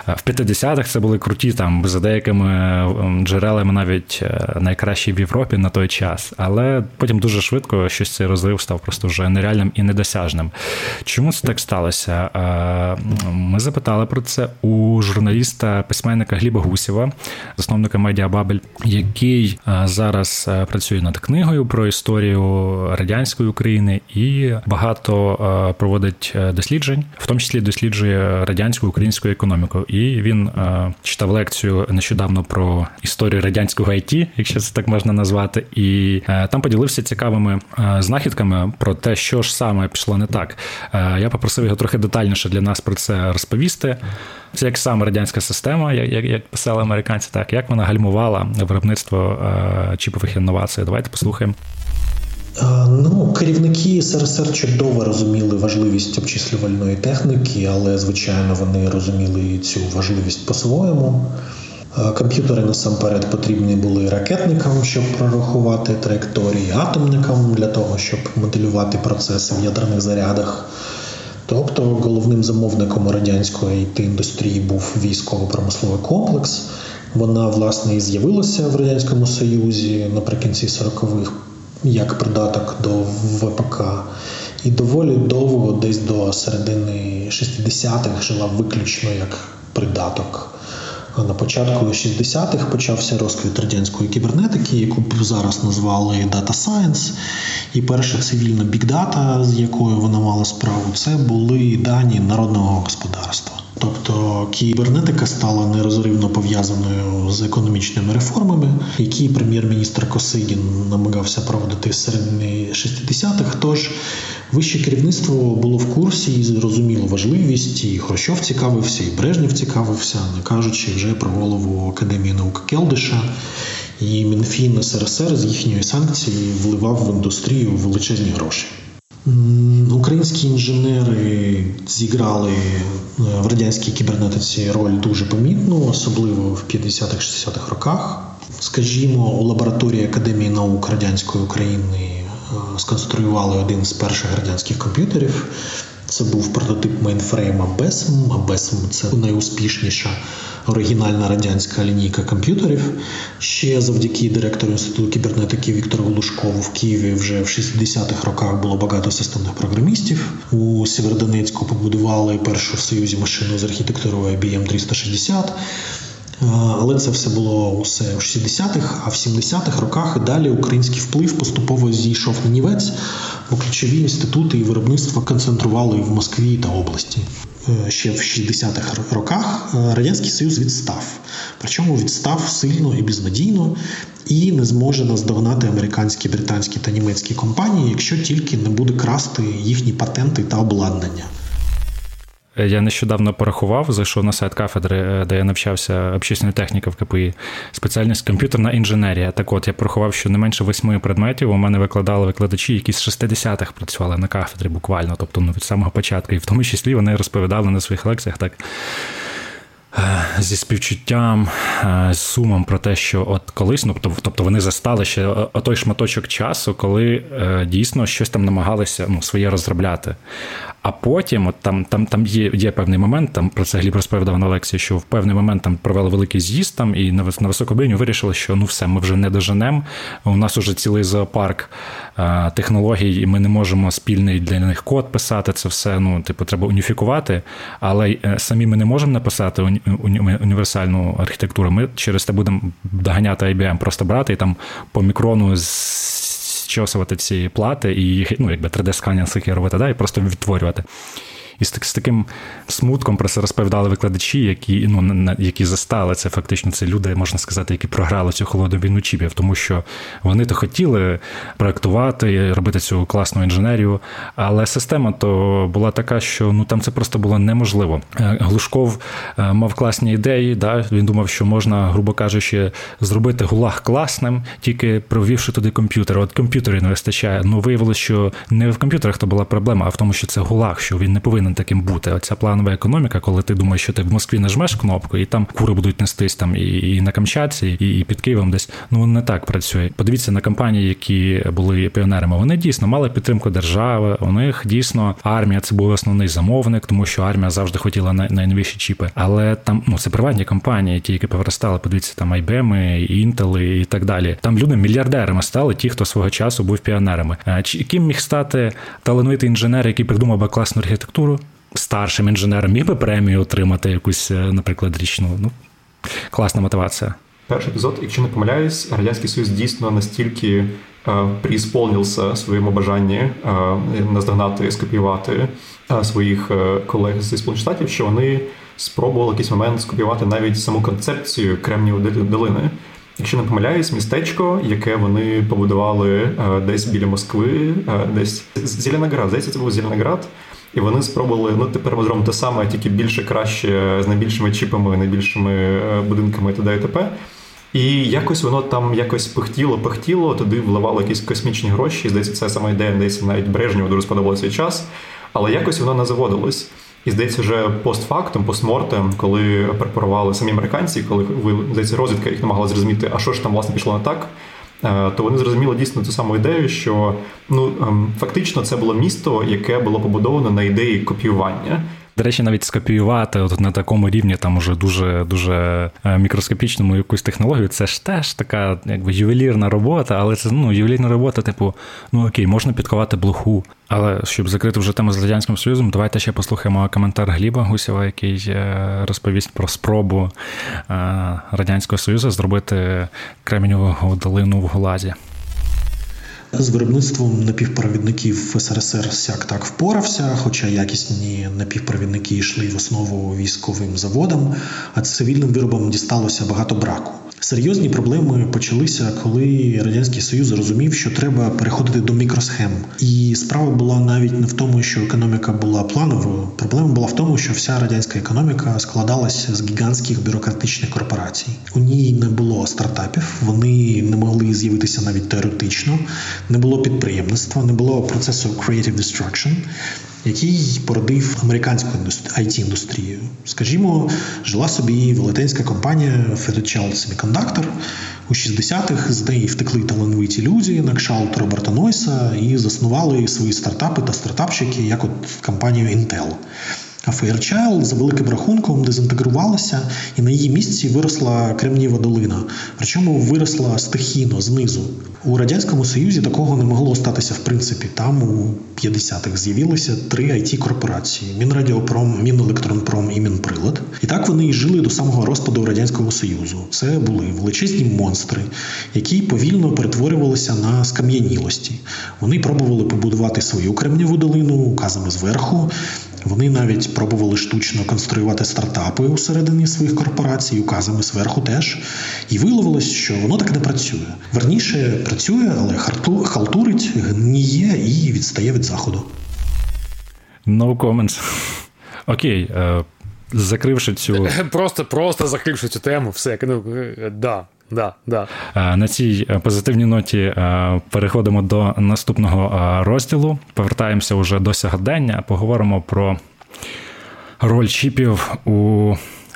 Е, в 50-х це були круті, там за деякими джерелами навіть е, найкращі в Європі на той час. Але потім дуже швидко щось цей розрив став просто вже нереальним і недосяжним. Чому це так сталося? Ми запитали про це у журналіста письменника Гліба Гусєва, засновника Медіабабель, який е, зараз е, працює над книгою про історію радянської України і багато е, проводить досліджень, в тому числі досліджує радянську українську економіку. І він читав лекцію нещодавно про історію радянського IT, якщо це так можна назвати, і там поділився цікавими знахідками про те, що ж саме пішло не так. Я попросив його трохи детальніше для нас про це розповісти. Це як саме радянська система, як як, писали американці, так як вона гальмувала виробництво е, чіпових інновацій. Давайте послухаємо. Е, ну, керівники СРСР чудово розуміли важливість обчислювальної техніки, але звичайно вони розуміли цю важливість по-своєму. Е, комп'ютери насамперед потрібні були ракетникам, щоб прорахувати траєкторії, атомникам для того, щоб моделювати процеси в ядерних зарядах. Тобто головним замовником радянської індустрії був військово-промисловий комплекс. Вона, власне, і з'явилася в Радянському Союзі наприкінці 40-х як придаток до ВПК. І доволі довго, десь до середини 60-х, жила виключно як придаток на початку 60-х почався розквіт радянської кібернетики, яку б зараз назвали Data Science. І перша цивільна бікдата, з якою вона мала справу, це були дані народного господарства. Тобто кібернетика стала нерозривно пов'язаною з економічними реформами, які прем'єр-міністр Косигін намагався проводити з середини 60-х. Тож вище керівництво було в курсі і зрозуміло важливість. І Хрущов цікавився, і Брежнєв цікавився, не кажучи вже про голову Академії наук Келдиша. І Мінфін СРСР з їхньої санкції вливав в індустрію величезні гроші. Українські інженери зіграли е, в радянській кібернетиці роль дуже помітну, особливо в 50-60-х роках. Скажімо, у лабораторії Академії наук радянської України е, сконструювали один з перших радянських комп'ютерів. Це був прототип мейнфрейма BESM, BESM – це найуспішніша оригінальна радянська лінійка комп'ютерів. Ще завдяки директору інституту кібернетики Віктору Глушкову в Києві вже в 60-х роках було багато системних програмістів. У Сєвєродонецьку побудували першу в Союзі машину з архітектурою IBM 360. Але це все було усе у 60-х, а в 70-х роках і далі український вплив поступово зійшов на нівець, ключові інститути і виробництва концентрували в Москві та області. Е, ще в 60-х роках е, радянський союз відстав, причому відстав сильно і безнадійно, і не зможе наздогнати американські, британські та німецькі компанії, якщо тільки не буде красти їхні патенти та обладнання. Я нещодавно порахував, зайшов на сайт кафедри, е, де я навчався общественної техніки в КПІ, спеціальність комп'ютерна інженерія. Так от я порахував, що не менше восьми предметів у мене викладали викладачі, які з 60-х працювали на кафедрі буквально, тобто ну, від самого початку. І в тому числі вони розповідали на своїх лекціях так. Е, зі співчуттям, е, з сумом про те, що от колись, ну тобто вони застали ще той шматочок часу, коли дійсно щось там намагалися ну, своє розробляти. А потім, от там там, там є є певний момент, там про це Гліб розповідав на лекції, що в певний момент там провели великий з'їзд там і на на високобриню вирішили, що ну все, ми вже не доженемо. У нас уже цілий зоопарк а, технологій, і ми не можемо спільний для них код писати. Це все ну, типу, треба уніфікувати. Але е, самі ми не можемо написати уні, уні, універсальну архітектуру. Ми через це будемо доганяти IBM, просто брати і там по мікрону з зчосувати ці плати і їх ну, якби 3D-сканінг робити, да, і просто відтворювати. І з, з таким смутком про це розповідали викладачі, які ну, на, які застали це фактично. Це люди, можна сказати, які програли цю холодну війну чіпів, тому що вони то хотіли проектувати, робити цю класну інженерію, але система то була така, що ну там це просто було неможливо. Е, Глушков е, мав класні ідеї. Да? Він думав, що можна, грубо кажучи, зробити гулаг класним, тільки провівши туди комп'ютер. От комп'ютерів не вистачає. Ну виявилося, що не в комп'ютерах то була проблема, а в тому, що це гулаг, що він не повинен повинен таким бути. Оця планова економіка, коли ти думаєш, що ти в Москві нажмеш кнопку, і там кури будуть нестись там і, і на Камчатці, і, і під Києвом десь. Ну не так працює. Подивіться на компанії, які були піонерами. Вони дійсно мали підтримку держави. У них дійсно армія це був основний замовник, тому що армія завжди хотіла найновіші чіпи. Але там ну це приватні компанії, ті, які повиростали, подивіться там IBM, Intel і так далі. Там люди мільярдерами стали, ті, хто свого часу був піонерами. Чи ким міг стати талановитий інженер, який придумав би класну архітектуру? Старшим інженером міг би премію отримати якусь, е, наприклад, річну. Ну, класна мотивація. Перший епізод, якщо не помиляюсь, радянський союз дійсно настільки е, приісполнився своєму бажанні е, наздогнати скопіювати е, своїх е, колег зі Сполучених Штатів, що вони спробували в якийсь момент скопіювати навіть саму концепцію Кремнієвої долини. Якщо не помиляюсь, містечко, яке вони побудували е, десь біля Москви, десь Зеленоград, здається, це був Зеленоград. І вони спробували, ну тепер ми зробимо те саме, тільки більше, краще, з найбільшими чіпами, найбільшими е, будинками і т.д. і т.п. І якось воно там якось пихтіло, пихтіло, туди вливало якісь космічні гроші. Здається, це сама ідея, десь навіть Брежнєву дуже сподобалося цей час, але якось воно не заводилось. І здається, вже постфактум, постмортем, коли препарували самі американці, коли здається, розвідка їх намагалася зрозуміти, а що ж там власне пішло не так. Е, то вони зрозуміли дійсно ту саму ідею, що ну ем, фактично це було місто, яке було побудовано на ідеї копіювання. До речі, навіть скопіювати от на такому рівні, там уже дуже дуже е, мікроскопічному якусь технологію, це ж теж така якби ювелірна робота, але це ну, ювелірна робота, типу, ну окей, можна підковати блоху. Але щоб закрити вже тему з Радянським Союзом, давайте ще послухаємо коментар Гліба Гусєва, який е, розповість про спробу е, Радянського Союзу зробити Креміньову долину в Гулазі. З виробництвом напівпровідників СРСР сяк так впорався, хоча якісні напівпровідники йшли в основу військовим заводам, а цивільним виробам дісталося багато браку. Серйозні проблеми почалися, коли радянський союз зрозумів, що треба переходити до мікросхем. І справа була навіть не в тому, що економіка була плановою. Проблема була в тому, що вся радянська економіка складалася з гігантських бюрократичних корпорацій. У ній не було стартапів, вони не могли з'явитися навіть теоретично, не було підприємництва, не було процесу creative destruction який породив американську it індустрію Скажімо, жила собі велетенська компанія Fairchild Semiconductor. У 60-х з неї втекли талановиті люди на кшалт Роберта Нойса і заснували свої стартапи та стартапчики, як от компанію Intel. Fairchild за великим рахунком дезінтегрувалася, і на її місці виросла Кремнієва долина. Причому виросла стихійно знизу. У радянському союзі такого не могло статися в принципі. Там у 50-х з'явилися три it корпорації: Мінрадіопром, Мінелектронпром і Мінприлад. І так вони і жили до самого розпаду радянського союзу. Це були величезні монстри, які повільно перетворювалися на скам'янілості. Вони пробували побудувати свою Кремніву долину указами зверху. Вони навіть пробували штучно конструювати стартапи усередині своїх корпорацій, указами зверху теж. І виявилось, що воно так не працює. Верніше працює, але халтурить, гніє і відстає від заходу. No comments. Окей. Е, закривши цю. Просто просто закривши цю тему, все. Ну, е, да, Да, да. Е, на цій е, позитивній ноті е, переходимо до наступного розділу. Повертаємося вже до сьогодення. Поговоримо про роль чіпів у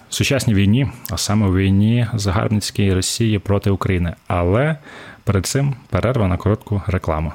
сучасній війні, а саме війні загарбницькій Росії проти України. Але перед цим перерва на коротку рекламу.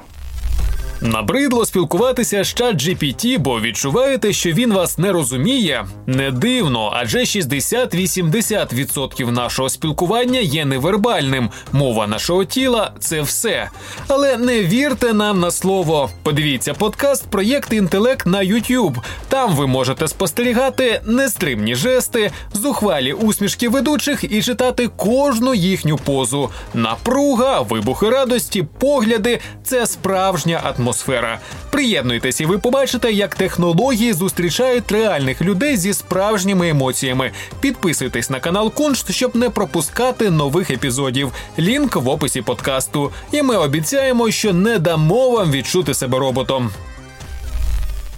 Набридло спілкуватися з чат GPT, бо відчуваєте, що він вас не розуміє. Не дивно, адже 60-80% нашого спілкування є невербальним. Мова нашого тіла це все. Але не вірте нам на слово. Подивіться подкаст Проєкт інтелект на YouTube. Там ви можете спостерігати нестримні жести, зухвалі усмішки ведучих і читати кожну їхню позу. Напруга, вибухи радості, погляди це справжня атмосфера атмосфера. Приєднуйтесь, і ви побачите, як технології зустрічають реальних людей зі справжніми емоціями. Підписуйтесь на канал Куншт, щоб не пропускати нових епізодів. Лінк в описі подкасту. І ми обіцяємо, що не дамо вам відчути себе роботом.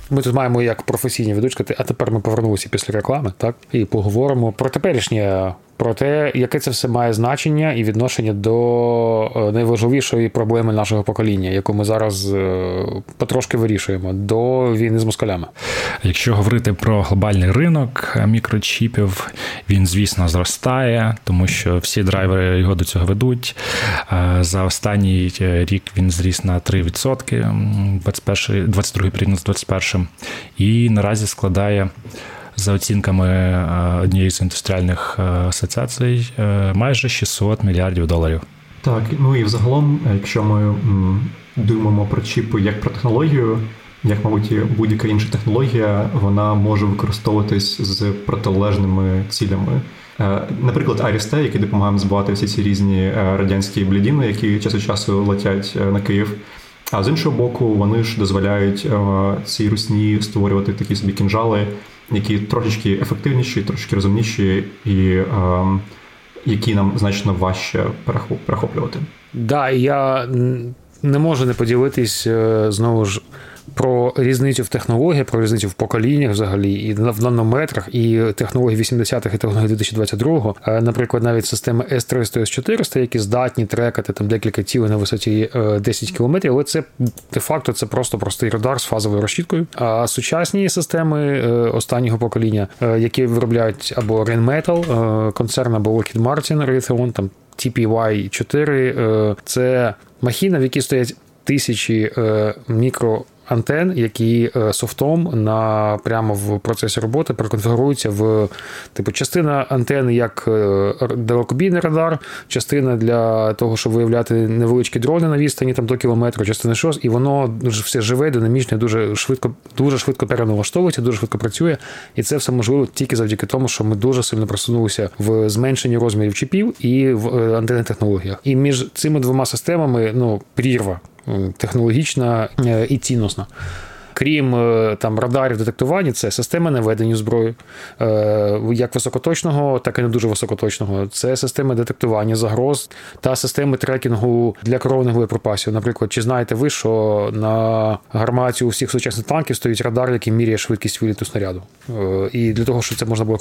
Ми тут маємо як професійні ведучки, а тепер ми повернулися після реклами, так і поговоримо про теперішнє про те, яке це все має значення і відношення до е, найважливішої проблеми нашого покоління, яку ми зараз е, потрошки вирішуємо до війни з москалями. Якщо говорити про глобальний ринок мікрочіпів, він звісно зростає, тому що всі драйвери його до цього ведуть. Е, за останній рік він зріс на 3%, 21, 22 порівняно з 21 і наразі складає за оцінками е, однієї з індустріальних е, асоціацій, е, майже 600 мільярдів доларів. Так, ну і взагалом, якщо ми думаємо про чіпи як про технологію, як, мабуть, будь-яка інша технологія, вона може використовуватись з протилежними цілями. Наприклад, Арісте, який допомагає збивати всі ці різні радянські блідіни, які час від часу летять на Київ. А з іншого боку, вони ж дозволяють цій русні створювати такі собі кінжали, які трошечки ефективніші, трошки розумніші, і е, які нам значно важче перехоплювати. Да, я не можу не поділитись е, знову ж про різницю в технологіях, про різницю в поколіннях взагалі, і в нанометрах, і технології 80-х і технології 2022-го. Е, наприклад, навіть системи S300 S400, які здатні трекати там декілька тіл на висоті 10 е, кілометрів, але це де-факто це просто простий радар з фазовою розчіткою. А сучасні системи е, останнього покоління, які виробляють або Rheinmetall, концерн або Lockheed Martin, Raytheon, там TPY-4, це махіна, в якій стоять тисячі мікро антен, які е, софтом на прямо в процесі роботи переконфігуруються в типу частина антени як е, далекобійний радар, частина для того, щоб виявляти невеличкі дрони на відстані там до кілометру, частина щось, і воно все живе, динамічне, дуже швидко, дуже швидко переналаштовується, дуже швидко працює. І це все можливо тільки завдяки тому, що ми дуже сильно просунулися в зменшенні розмірів чіпів і в е, антенних технологіях. І між цими двома системами ну прірва технологічна і цінностна крім е, там радарів детектування, це системи наведення зброї, е, як високоточного, так і не дуже високоточного. Це системи детектування загроз та системи трекінгу для керованих боєприпасів. Наприклад, чи знаєте ви, що на гарматі у всіх сучасних танків стоїть радар, який міряє швидкість виліту снаряду. Е, і для того, щоб це можна було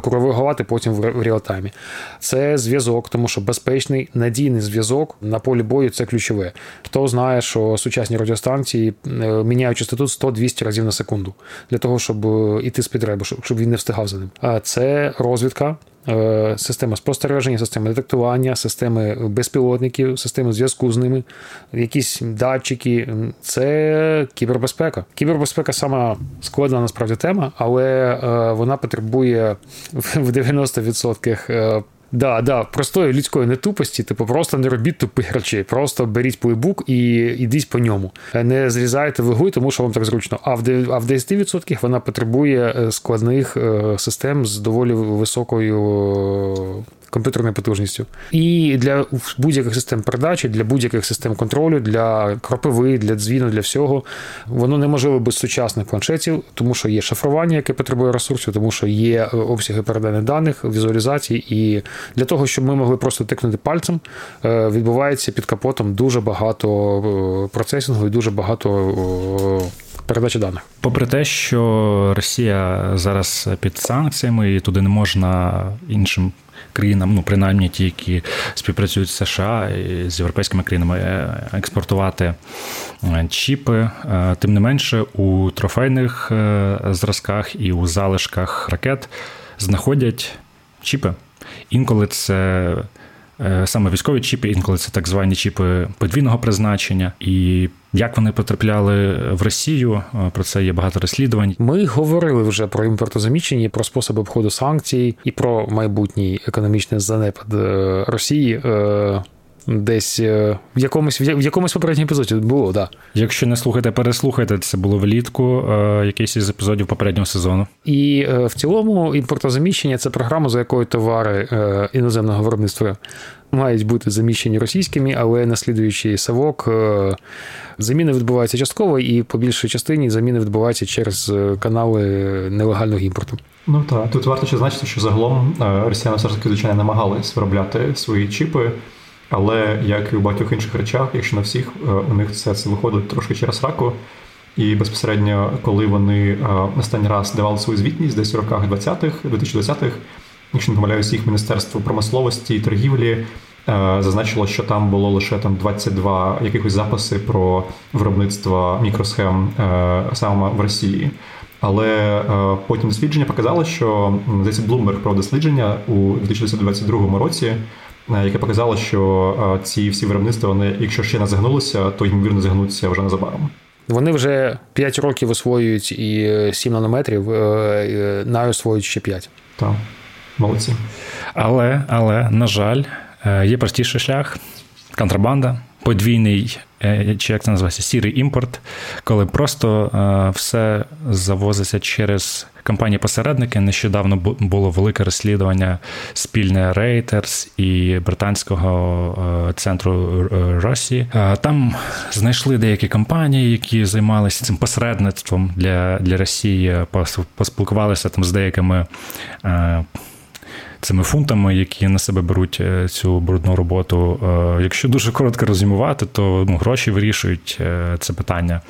коригувати потім в реалтаймі. Це зв'язок, тому що безпечний надійний зв'язок на полі бою це ключове. Хто знає, що сучасні радіостанції міняють частоту 100-200 разів на секунду для того, щоб іти з підребу, щоб він не встигав за ним. А це розвідка. Е, система спостереження, система детектування, системи безпілотників, системи зв'язку з ними, якісь датчики. Це кібербезпека. Кібербезпека сама складна насправді тема, але е, вона потребує в 90% Да, да, простої людської нетупості, типу, просто не робіть тупих речей, просто беріть плейбук і йдіть по ньому. Не зрізайте вигу, тому що вам так зручно. А в 10% вона потребує е, складних е, систем з доволі високою комп'ютерною потужністю. І для будь-яких систем передачі, для будь-яких систем контролю, для кропиви, для дзвіну, для всього воно неможливо без сучасних планшетів, тому що є шифрування, яке потребує ресурсів, тому що є е, обсяги передання даних, візуалізації. І для того, щоб ми могли просто тикнути пальцем, е, відбувається під капотом дуже багато е, процесінгу і дуже багато. Передачі даних, попри те, що Росія зараз під санкціями і туди не можна іншим країнам, ну принаймні ті, які співпрацюють з США і з європейськими країнами, е, експортувати е, чіпи. Е, тим не менше, у трофейних зразках і у залишках ракет знаходять чіпи. Інколи це саме військові чіпи, інколи це так звані чіпи подвійного призначення. І як вони потрапляли в Росію, е, про це є багато розслідувань. Ми говорили вже про імпортозаміщення, про способи обходу санкцій і про майбутній економічний занепад е, Росії. Десь в якомусь в якомусь попередньому епізоді було, да. Якщо не слухайте, переслухайте, це було влітку, якийсь із епізодів попереднього сезону. І в цілому імпортозаміщення це програма, за якою товари іноземного виробництва мають бути заміщені російськими, але наслідуючи савок, заміни відбуваються частково, і по більшій частині заміни відбуваються через канали нелегального імпорту. Ну так, тут варто ще значити, що загалом росіяни все ж таки звичайно намагались виробляти свої чіпи. Але як і у багатьох інших речах, якщо на всіх, е, у них це це виходить трошки через раку. І безпосередньо, коли вони е, останній раз давали свою звітність, десь у роках 20-х, 2020-х, якщо не помиляюсь, їх міністерство промисловості і торгівлі е, зазначило, що там було лише там 22 якихось записи про виробництво мікросхем саме в Росії. Але потім дослідження показало, що десь Bloomberg про дослідження у 2022 році. Е, яке показало, що е, ці всі виробництва, вони, якщо ще не загнулися, то ймовірно загнуться вже незабаром. Вони вже 5 років освоюють і 7 нанометрів, е, на освоюють ще 5. Так, молодці. Але, але, на жаль, є простіший шлях контрабанда подвійний, чи як це називається, сірий імпорт, коли просто все завозиться через компанії-посередники. Нещодавно було велике розслідування спільне Reuters і британського е, центру Росії. Там знайшли деякі компанії, які займалися цим посередництвом для для Росії, поспілкувалися там з деякими цими фунтами, які на себе беруть е, цю брудну роботу. Е, якщо дуже коротко розумувати, то ну, гроші вирішують е, це питання.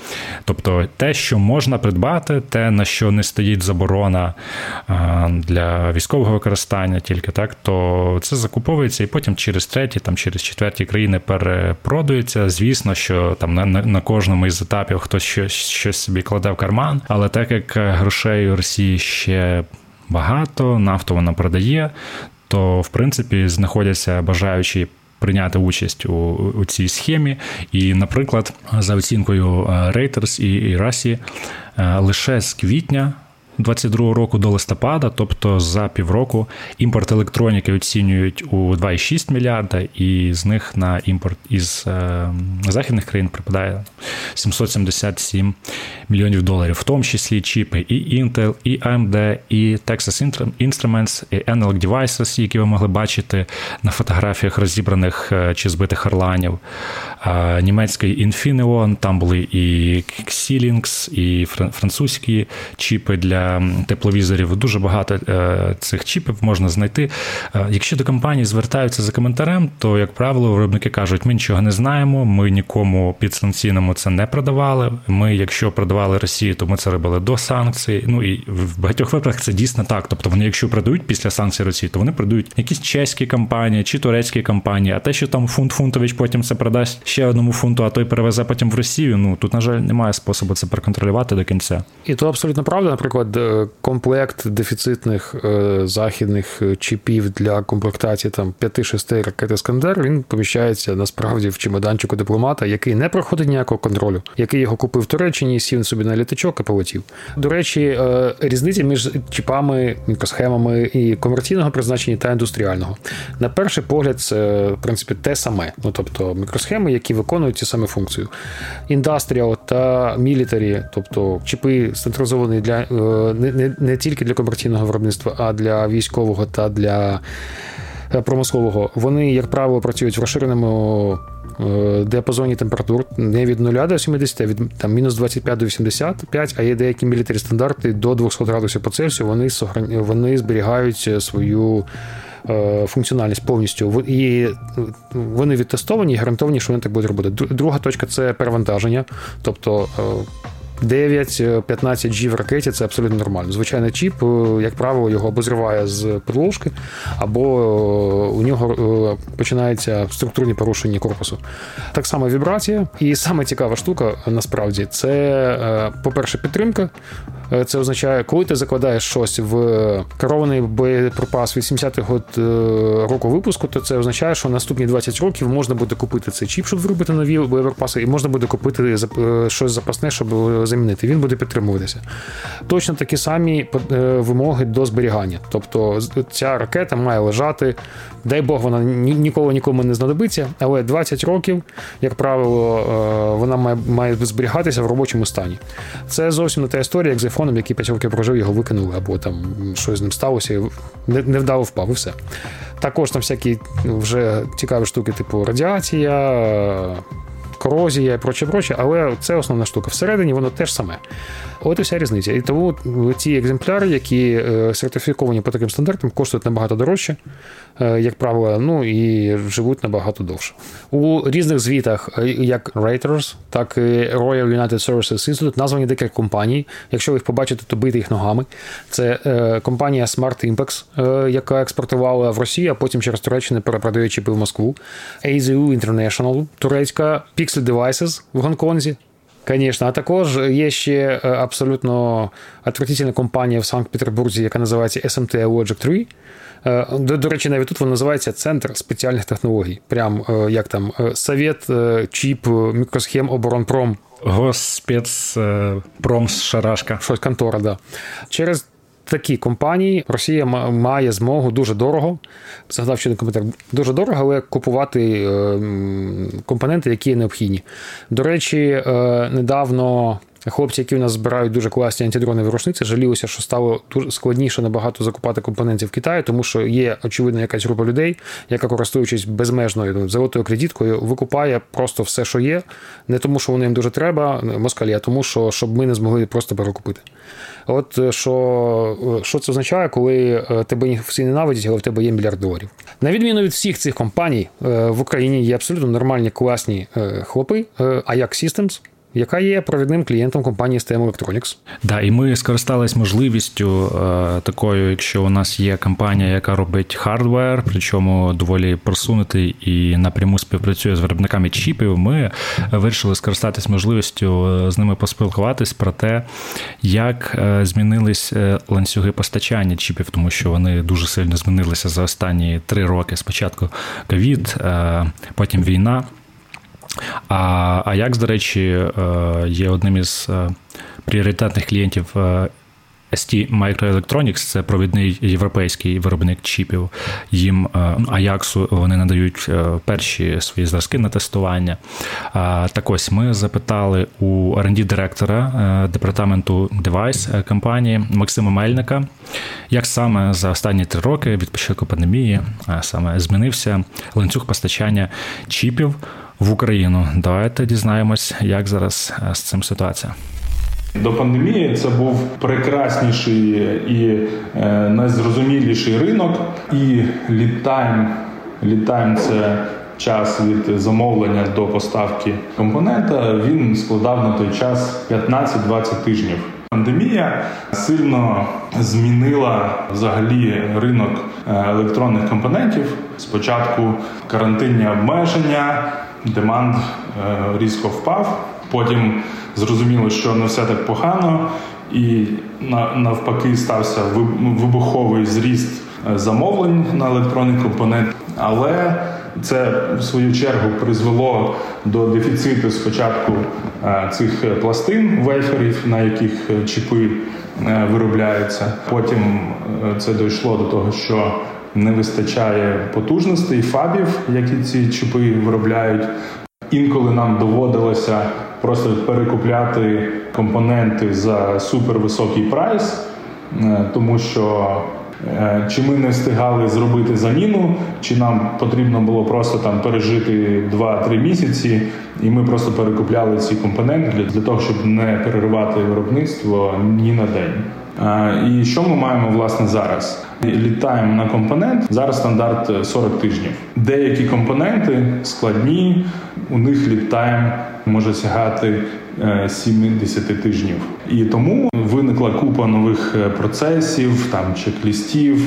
Тобто те, що можна придбати, те, на що не стоїть заборона для військового використання, тільки так, то це закуповується і потім через треті, там через четверті країни перепродується. Звісно, що там на, на кожному із етапів хтось щось, щось собі кладе в карман, але так як грошей у Росії ще багато, нафту вона продає, то в принципі знаходяться бажаючі. Прийняти участь у у цій схемі, і, наприклад, за оцінкою е, Reuters і Расі, е, лише з квітня 22 року до листопада, тобто за півроку, імпорт електроніки оцінюють у 2,6 мільярда, і з них на імпорт із е, західних країн припадає 777 мільйонів доларів, в тому числі чіпи і Intel, і AMD, і Texas Instruments, і Analog Devices, які ви могли бачити на фотографіях розібраних е, чи збитих орланів. Німецький Infineon, там були і Xilinx, і французькі чіпи для тепловізорів. Дуже багато цих чіпів можна знайти. Якщо до компанії звертаються за коментарем, то, як правило, виробники кажуть, ми нічого не знаємо, ми нікому підсанкційному це не продавали. Ми, якщо продавали Росії, то ми це робили до санкцій. Ну і в багатьох випадках це дійсно так. Тобто вони, якщо продають після санкцій Росії, то вони продають якісь чеські компанії чи турецькі компанії. А те, що там фунт фунтович потім це продасть ще одному фунту, а той перевезе потім в Росію. Ну тут, на жаль, немає способу це проконтролювати до кінця. І то абсолютно правда. Наприклад, е, комплект дефіцитних е, західних е, чіпів для комплектації там 5-6 ракет Іскандер, він поміщається насправді в чемоданчику дипломата, який не проходить ніякого контролю, який його купив в Туреччині, сів собі на літачок і полетів. До речі, різниця між чіпами, мікросхемами і комерційного призначення та індустріального. На перший погляд, це в принципі те саме. Ну тобто мікросхеми, які виконують ці саме функцію. Індастріал та мілітарі, тобто чіпи централізовані для е, не, не, не тільки для комерційного виробництва, а для військового та для е, промислового. Вони, як правило, працюють в розширеному. Е, діапазоні температур не від 0 до 70, а від там, мінус 25 до 85, а є деякі мілітарі стандарти до 200 градусів по Цельсію, вони вони зберігають свою функціональність повністю. І вони відтестовані і гарантовані, що вони так будуть робити. Друга точка це перевантаження. Тобто 9-15 G в ракеті це абсолютно нормально. Звичайний чіп, е, як правило, його або зриває з підложки, або е, у нього е, починаються структурні порушення корпусу. Так само вібрація. І саме цікава штука насправді це, по-перше, підтримка. Це означає, коли ти закладаєш щось в керований боєприпас 80-го року випуску, то це означає, що наступні 20 років можна буде купити цей чіп, щоб виробити нові боєприпаси, і можна буде купити щось запасне, щоб замінити, він буде підтримуватися. Точно такі самі е, вимоги до зберігання. Тобто ця ракета має лежати, дай Бог, вона ніколи нікому не знадобиться, але 20 років, як правило, е, вона має зберігатися в робочому стані. Це зовсім не та історія, як айфоном, який 5 років прожив, його викинули, або там щось з ним сталося, невдало впав, і все. Також там всякі вже цікаві штуки, типу радіація корозія і проче, проче, але це основна штука. Всередині воно теж саме. От і вся різниця. І тому ці екземпляри, які е, сертифіковані по таким стандартам, коштують набагато дорожче, як правило, ну і живуть набагато довше. У різних звітах, е, як Reuters, так і Royal United Services Institute, названі декілька компаній. Якщо ви їх побачите, то бийте їх ногами. Це компанія Smart Impex, яка експортувала в Росію, а потім через Туреччину перепродає чіпи в Москву. AZU International, турецька Pixel Devices в Гонконзі. Звісно, а також є ще е, абсолютно отвратительна компанія в Санкт-Петербурзі, яка називається SMT Logic 3. Е, до, до речі, навіть тут вона називається Центр спеціальних технологій. Прям е, як там Совет, Чіп, мікросхем, оборонпром. Госпецпром Шарашка. Щось контора, да. Через такі компанії Росія має змогу дуже дорого, згадав ще коментар, дуже дорого, але купувати е, компоненти, які необхідні. До речі, е, недавно. Хлопці, які у нас збирають дуже класні антидронові рушниці, жалілися, що стало дуже складніше набагато закупати компонентів в Китаї, тому що є очевидно якась група людей, яка користуючись безмежною ну, золотою кредиткою, викупає просто все, що є, не тому, що воно їм дуже треба, москалі, а тому, що щоб ми не змогли просто перекупити. От е, що е, що це означає, коли е, тебе всі ненавидять, але в тебе є мільярд доларів. На відміну від всіх цих компаній в Україні є абсолютно нормальні класні хлопи, Ajax Systems, яка є провідним клієнтом компанії STM Electronics. Да, і ми скористались можливістю е, такою, якщо у нас є компанія, яка робить хардвер, причому доволі просунутий і напряму співпрацює з виробниками чіпів. Ми вирішили скористатись можливістю е, з ними поспілкуватись про те, як е, змінились е, ланцюги постачання чіпів, тому що вони дуже сильно змінилися за останні три роки. Спочатку ковід, потім війна. А Ajax, до речі, е, є одним із е, пріоритетних клієнтів е, ST Microelectronics, це провідний європейський виробник чіпів. Їм Ajax вони надають перші свої зразки на тестування. Так ось ми запитали у rd директора департаменту Device компанії Максима Мельника, як саме за останні три роки від початку пандемії саме змінився ланцюг постачання чіпів в Україну. Давайте дізнаємось, як зараз з цим ситуація. До пандемії це був прекрасніший і е, найзрозуміліший ринок. І літтайм, літтайм – це час від замовлення до поставки компонента. Він складав на той час 15-20 тижнів. Пандемія сильно змінила взагалі ринок е, електронних компонентів. Спочатку карантинні обмеження, деманд е, різко впав. Потім зрозуміло, що не все так погано, і навпаки стався вибуховий зріст е, замовлень на електронний компонент. Але це в свою чергу призвело до дефіциту спочатку е, цих пластин вейферів, на яких чіпи е, виробляються. Потім це дійшло до того, що не вистачає потужностей фабів, які ці чіпи виробляють. Інколи нам доводилося просто перекупляти компоненти за супервисокий прайс, е, тому що е, чи ми не встигали зробити заміну, чи нам потрібно було просто там пережити 2-3 місяці, і ми просто перекупляли ці компоненти для, для того, щоб не переривати виробництво ні на день. І що ми маємо власне зараз? Літаємо на компонент. Зараз стандарт 40 тижнів. Деякі компоненти складні, у них літаєм може сягати 70 е, тижнів. І тому виникла купа нових е, процесів, там чек-лістів,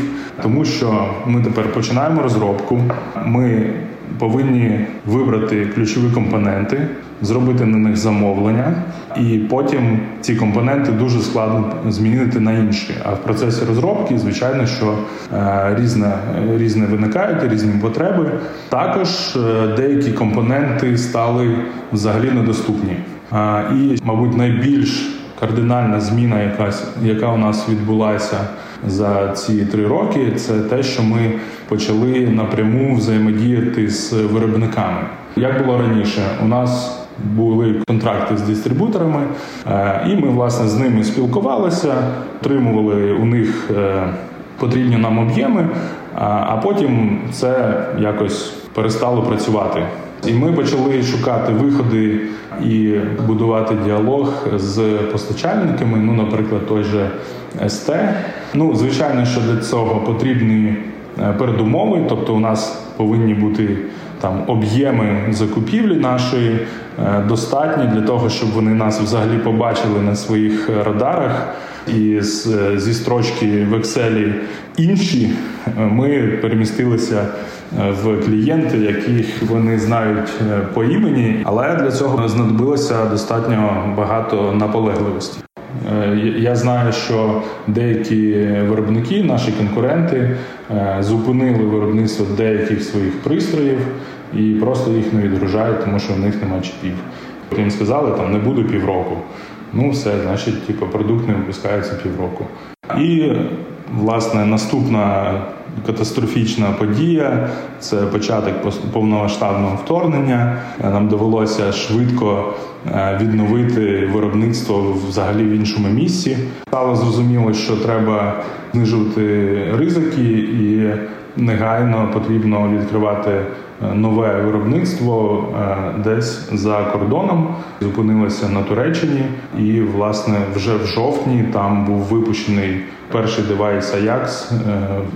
тому що ми тепер починаємо розробку. Ми повинні вибрати ключові компоненти, зробити на них замовлення, і потім ці компоненти дуже складно змінити на інші. А в процесі розробки, звичайно, що е, різне різне виникають, різні потреби. Також деякі компоненти стали взагалі недоступні. І, мабуть, найбільш кардинальна зміна, якась яка у нас відбулася за ці три роки, це те, що ми почали напряму взаємодіяти з виробниками. Як було раніше, у нас були контракти з дистрибуторами, е, і ми власне з ними спілкувалися, отримували у них е, потрібні нам об'єми, а потім це якось перестало працювати. І ми почали шукати виходи і будувати діалог з постачальниками. Ну, наприклад, той же СТ. Ну, звичайно, що для цього потрібні е, передумови, тобто у нас повинні бути там об'єми закупівлі нашої е, достатні для того, щоб вони нас взагалі побачили на своїх радарах. І з, зі строчки в Excel інші е, ми перемістилися в клієнти, яких вони знають по імені, але для цього знадобилося достатньо багато наполегливості. Е, я знаю, що деякі виробники, наші конкуренти, е, зупинили виробництво деяких своїх пристроїв і просто їх не відгружають, тому що в них немає чіпів. Їм сказали, там не буде півроку. Ну, все, значить, типу, продукт не випускається півроку. І власне наступна катастрофічна подія це початок повномасштабного вторгнення. Нам довелося швидко е, відновити виробництво взагалі в іншому місці. Стало зрозуміло, що треба знижувати ризики, і негайно потрібно відкривати е, нове виробництво е, десь за кордоном. Зупинилося на Туреччині, і власне вже в жовтні там був випущений перший девайс Ajax е,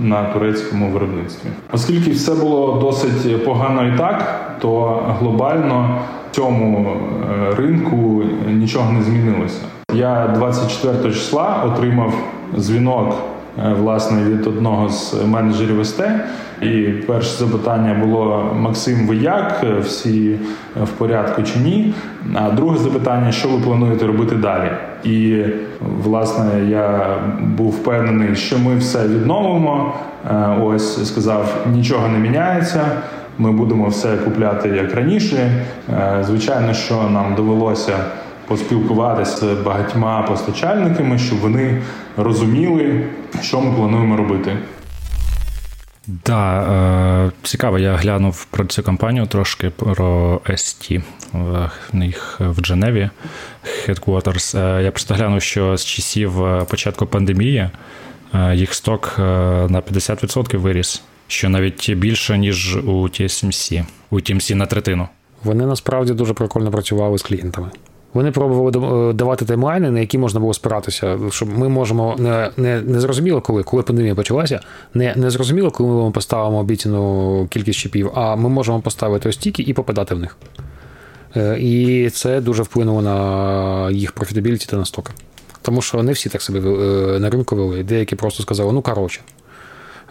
на турецькому виробництві. Оскільки все було досить погано і так, то глобально цьому ринку нічого не змінилося. Я 24 числа отримав дзвінок власне від одного з менеджерів СТ. І перше запитання було: Максим, ви як? Всі в порядку чи ні? А друге запитання, що ви плануєте робити далі? І власне я був впевнений, що ми все відновимо. Е, ось сказав, нічого не міняється. Ми будемо все купляти як раніше. Е, звичайно, що нам довелося поспілкуватися з багатьма постачальниками, щоб вони розуміли, що ми плануємо робити. Да, е, цікаво, я глянув про цю компанію трошки про ST в них в Дженеві Headquarters. Е, я просто глянув, що з часів е, початку пандемії е, їх сток е, на 50% виріс, що навіть більше, ніж у TSMC. У TSMC на третину. вони насправді дуже прикольно працювали з клієнтами. Вони пробували е, давати таймлайни, на які можна було спиратися. Щоб ми можемо не не, не зрозуміло, коли коли пандемія почалася, не не зрозуміло, коли ми поставимо обіцяну кількість чіпів, а ми можемо поставити ось тільки і попадати в них. Е, і це дуже вплинуло на їх профітабіліті та настоки. Тому що не всі так себе е, на ринку вели. Деякі просто сказали, ну коротше.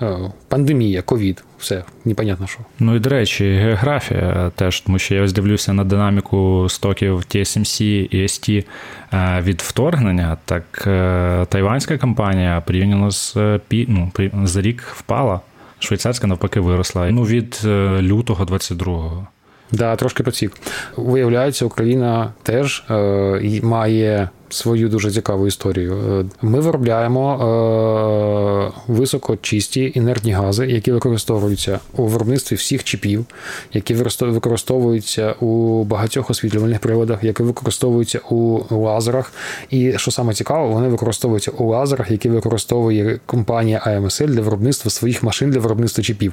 Е, пандемія, ковід, все, непонятно що. Ну і до речі, географія теж, тому що я ось дивлюся на динаміку стоків TSMC і ST е, від вторгнення, так е, тайванська компанія порівняно з ну, за рік впала. Швейцарська навпаки виросла. Ну, від лютого 22-го. Да, трошки підсік. Виявляється, Україна теж е, має свою дуже цікаву історію. Е, ми виробляємо е, високочисті інертні гази, які використовуються у виробництві всіх чіпів, які використовуються у багатьох освітлювальних приладах, які використовуються у лазерах. І що саме цікаво, вони використовуються у лазерах, які використовує компанія AMSL для виробництва своїх машин для виробництва чіпів.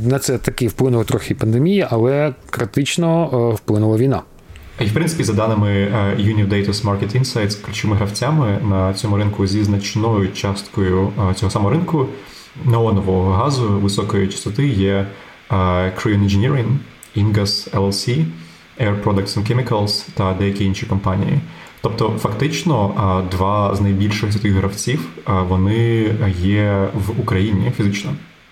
На це таки вплинула трохи пандемія, але критично е, вплинула війна. І в принципі, за даними е, Univ Market Insights, ключовими гравцями на цьому ринку зі значною часткою е, цього самого ринку неонового газу високої частоти є е, Korean Engineering, Ingas LLC, Air Products and Chemicals та деякі інші компанії. Тобто, фактично, два з найбільших цих гравців вони є в Україні фізично.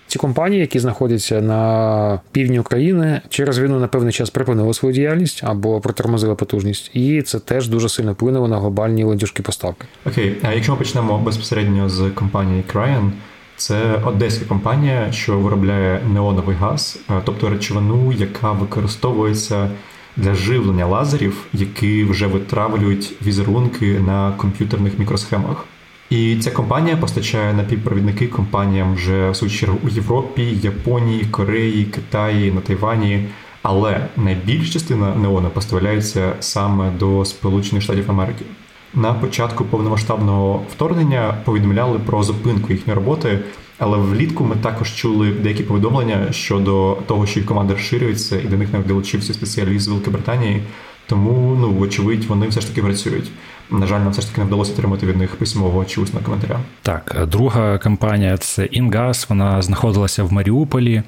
Ці компанії, які знаходяться на півдні України, через війну на певний час припинили свою діяльність або протормозили потужність, і це теж дуже сильно вплинуло на глобальні ланцюжки поставки. Окей, а якщо ми почнемо безпосередньо з компанії Cryon, це одеська компанія, що виробляє неоновий газ, тобто речовину, яка використовується для живлення лазерів, які вже витравлюють візерунки на комп'ютерних мікросхемах. І ця компанія постачає напівпровідники компаніям вже в свою чергу у Європі, Японії, Кореї, Китаї, на Тайвані. Але найбільша частина неону поставляється саме до Сполучених Штатів Америки. На початку повномасштабного вторгнення повідомляли про зупинку їхньої роботи, але влітку ми також чули деякі повідомлення щодо того, що їх команда розширюється, і до них навіть долучився спеціаліст з Великобританії. Тому, ну, вочевидь, вони все ж таки працюють. На жаль, нам все ж таки не вдалося отримати від них письмового чи усного коментаря. Так, друга компанія це Інгаз. Вона знаходилася в Маріуполі.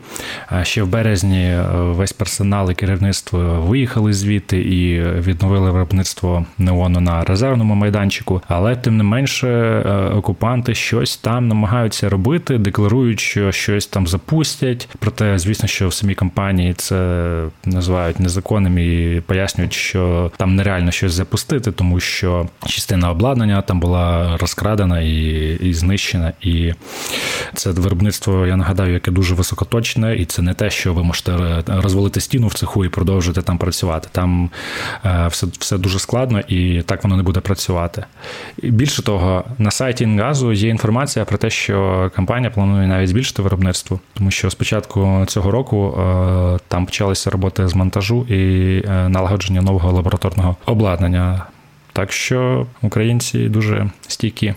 Ще в березні е, весь персонал і керівництво виїхали звідти і відновили виробництво неону на резервному майданчику. Але тим не менше, е, окупанти щось там намагаються робити, декларують, що щось там запустять. Проте, звісно, що в самій компанії це називають незаконним і пояснюють, що там нереально щось запустити, тому що частина обладнання там була розкрадена і і знищена. І це виробництво, я нагадаю, яке дуже високоточне, і це не те, що ви можете розвалити стіну в цеху і продовжити там працювати. Там е, все все дуже складно і так воно не буде працювати. І Більше того, на сайті Інгазу є інформація про те, що компанія планує навіть збільшити виробництво, тому що спочатку цього року е, там почалися роботи з монтажу і е, налагодження нового лабораторного обладнання. Так що українці дуже стійкі.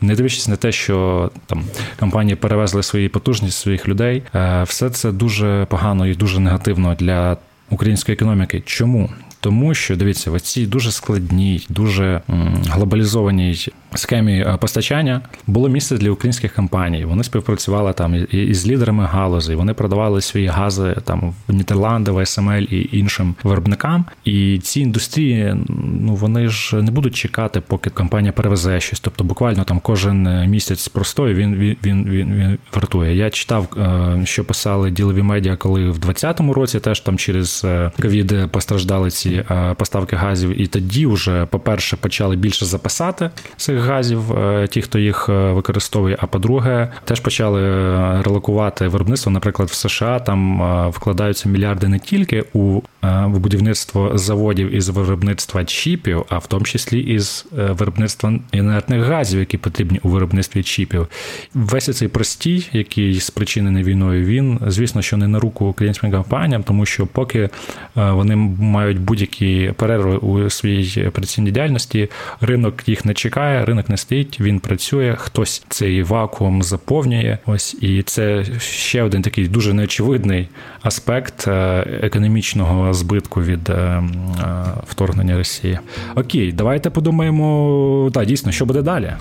Не дивлячись на те, що там компанії перевезли свої потужність своїх людей, е, все це дуже погано і дуже негативно для української економіки. Чому? Тому що дивіться, в цій дуже складній, дуже глобалізованій схемі е, постачання було місце для українських компаній. Вони співпрацювали там із лідерами галузі. Вони продавали свої гази там в Нідерланди, в СМЛ і іншим виробникам. І ці індустрії, ну вони ж не будуть чекати, поки компанія перевезе щось. Тобто, буквально там кожен місяць простою він він він він, він вартує. Я читав, е, що писали ділові медіа, коли в 2020 році теж там через е, ковід постраждали ці поставки газів, і тоді вже, по-перше, почали більше записати цих газів, е, ті, хто їх е, використовує. А по-друге, теж почали е, релокувати виробництво. Наприклад, в США там вкладаються мільярди не тільки у будівництво заводів із виробництва чіпів, а в тому числі із виробництва інертних газів, які потрібні у виробництві чіпів. Весь цей простій, який спричинений війною, він звісно, що не на руку українським компаніям, тому що поки вони мають будь-які перерви у своїй операційній діяльності, ринок їх не чекає ринок не стоїть, він працює, хтось цей вакуум заповнює. Ось і це ще один такий дуже неочевидний аспект е, економічного збитку від е, вторгнення Росії. Окей, давайте подумаємо, так, дійсно, що буде далі.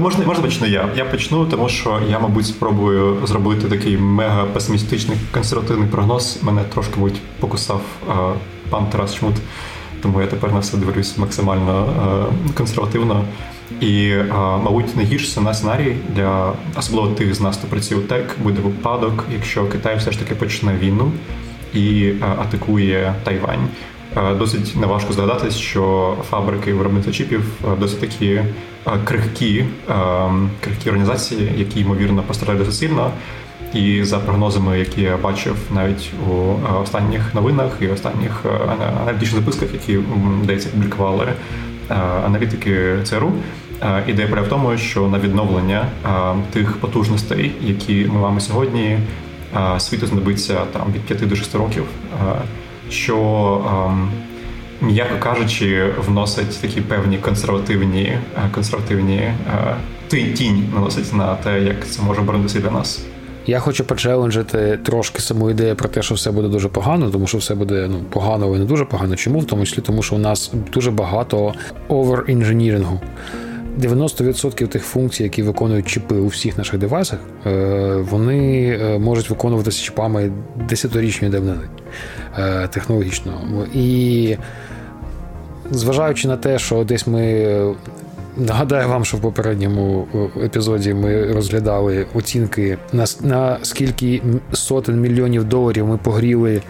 Можна можна почну я. Я почну, тому що я, мабуть, спробую зробити такий мега песимістичний консервативний прогноз. Мене трошки мабуть, покусав пан Тарас Чмут тому я тепер на все дивлюсь максимально е, консервативно. І, е, мабуть, найгірший на сценарій для особливо тих з нас, хто працює у ТЕК, буде випадок, якщо Китай все ж таки почне війну і е, атакує Тайвань. Досить неважко здогадатись, що фабрики виробництва чіпів досить такі крихкі крихкі організації, які ймовірно постраждають досить сильно. І за прогнозами, які я бачив навіть у е, останніх новинах і останніх е, аналітичних записках, які здається, публікували е, аналітики ЦРУ, ідея в тому, що на відновлення тих потужностей, які ми маємо сьогодні, світу знадобиться там від 5 до 6 років, що м'яко кажучи, вносить такі певні консервативні консервативні тінь наносить на те, як це може оборонитися для нас. Я хочу почеленджити трошки саму ідею про те, що все буде дуже погано, тому що все буде ну погано, але не дуже погано. Чому? В тому числі, тому що у нас дуже багато овер-інженірингу. 90% тих функцій, які виконують чіпи у всіх наших девайсах, е, вони е, можуть виконуватися чіпами десятирічної давнини е, технологічно. І зважаючи на те, що десь ми Нагадаю вам, що в попередньому е, епізоді ми розглядали оцінки на на скільки сотень мільйонів доларів ми погріли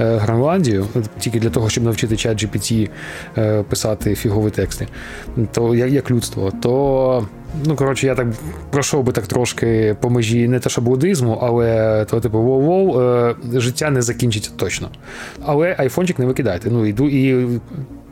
е, Гренландію тільки для того, щоб навчити чат GPT е, писати фігові тексти, то як, людство, то. Ну, коротше, я так пройшов би так трошки по межі не те, що буддизму, але то, типу, воу-воу, життя не закінчиться точно. Але айфончик не викидайте. Ну, іду і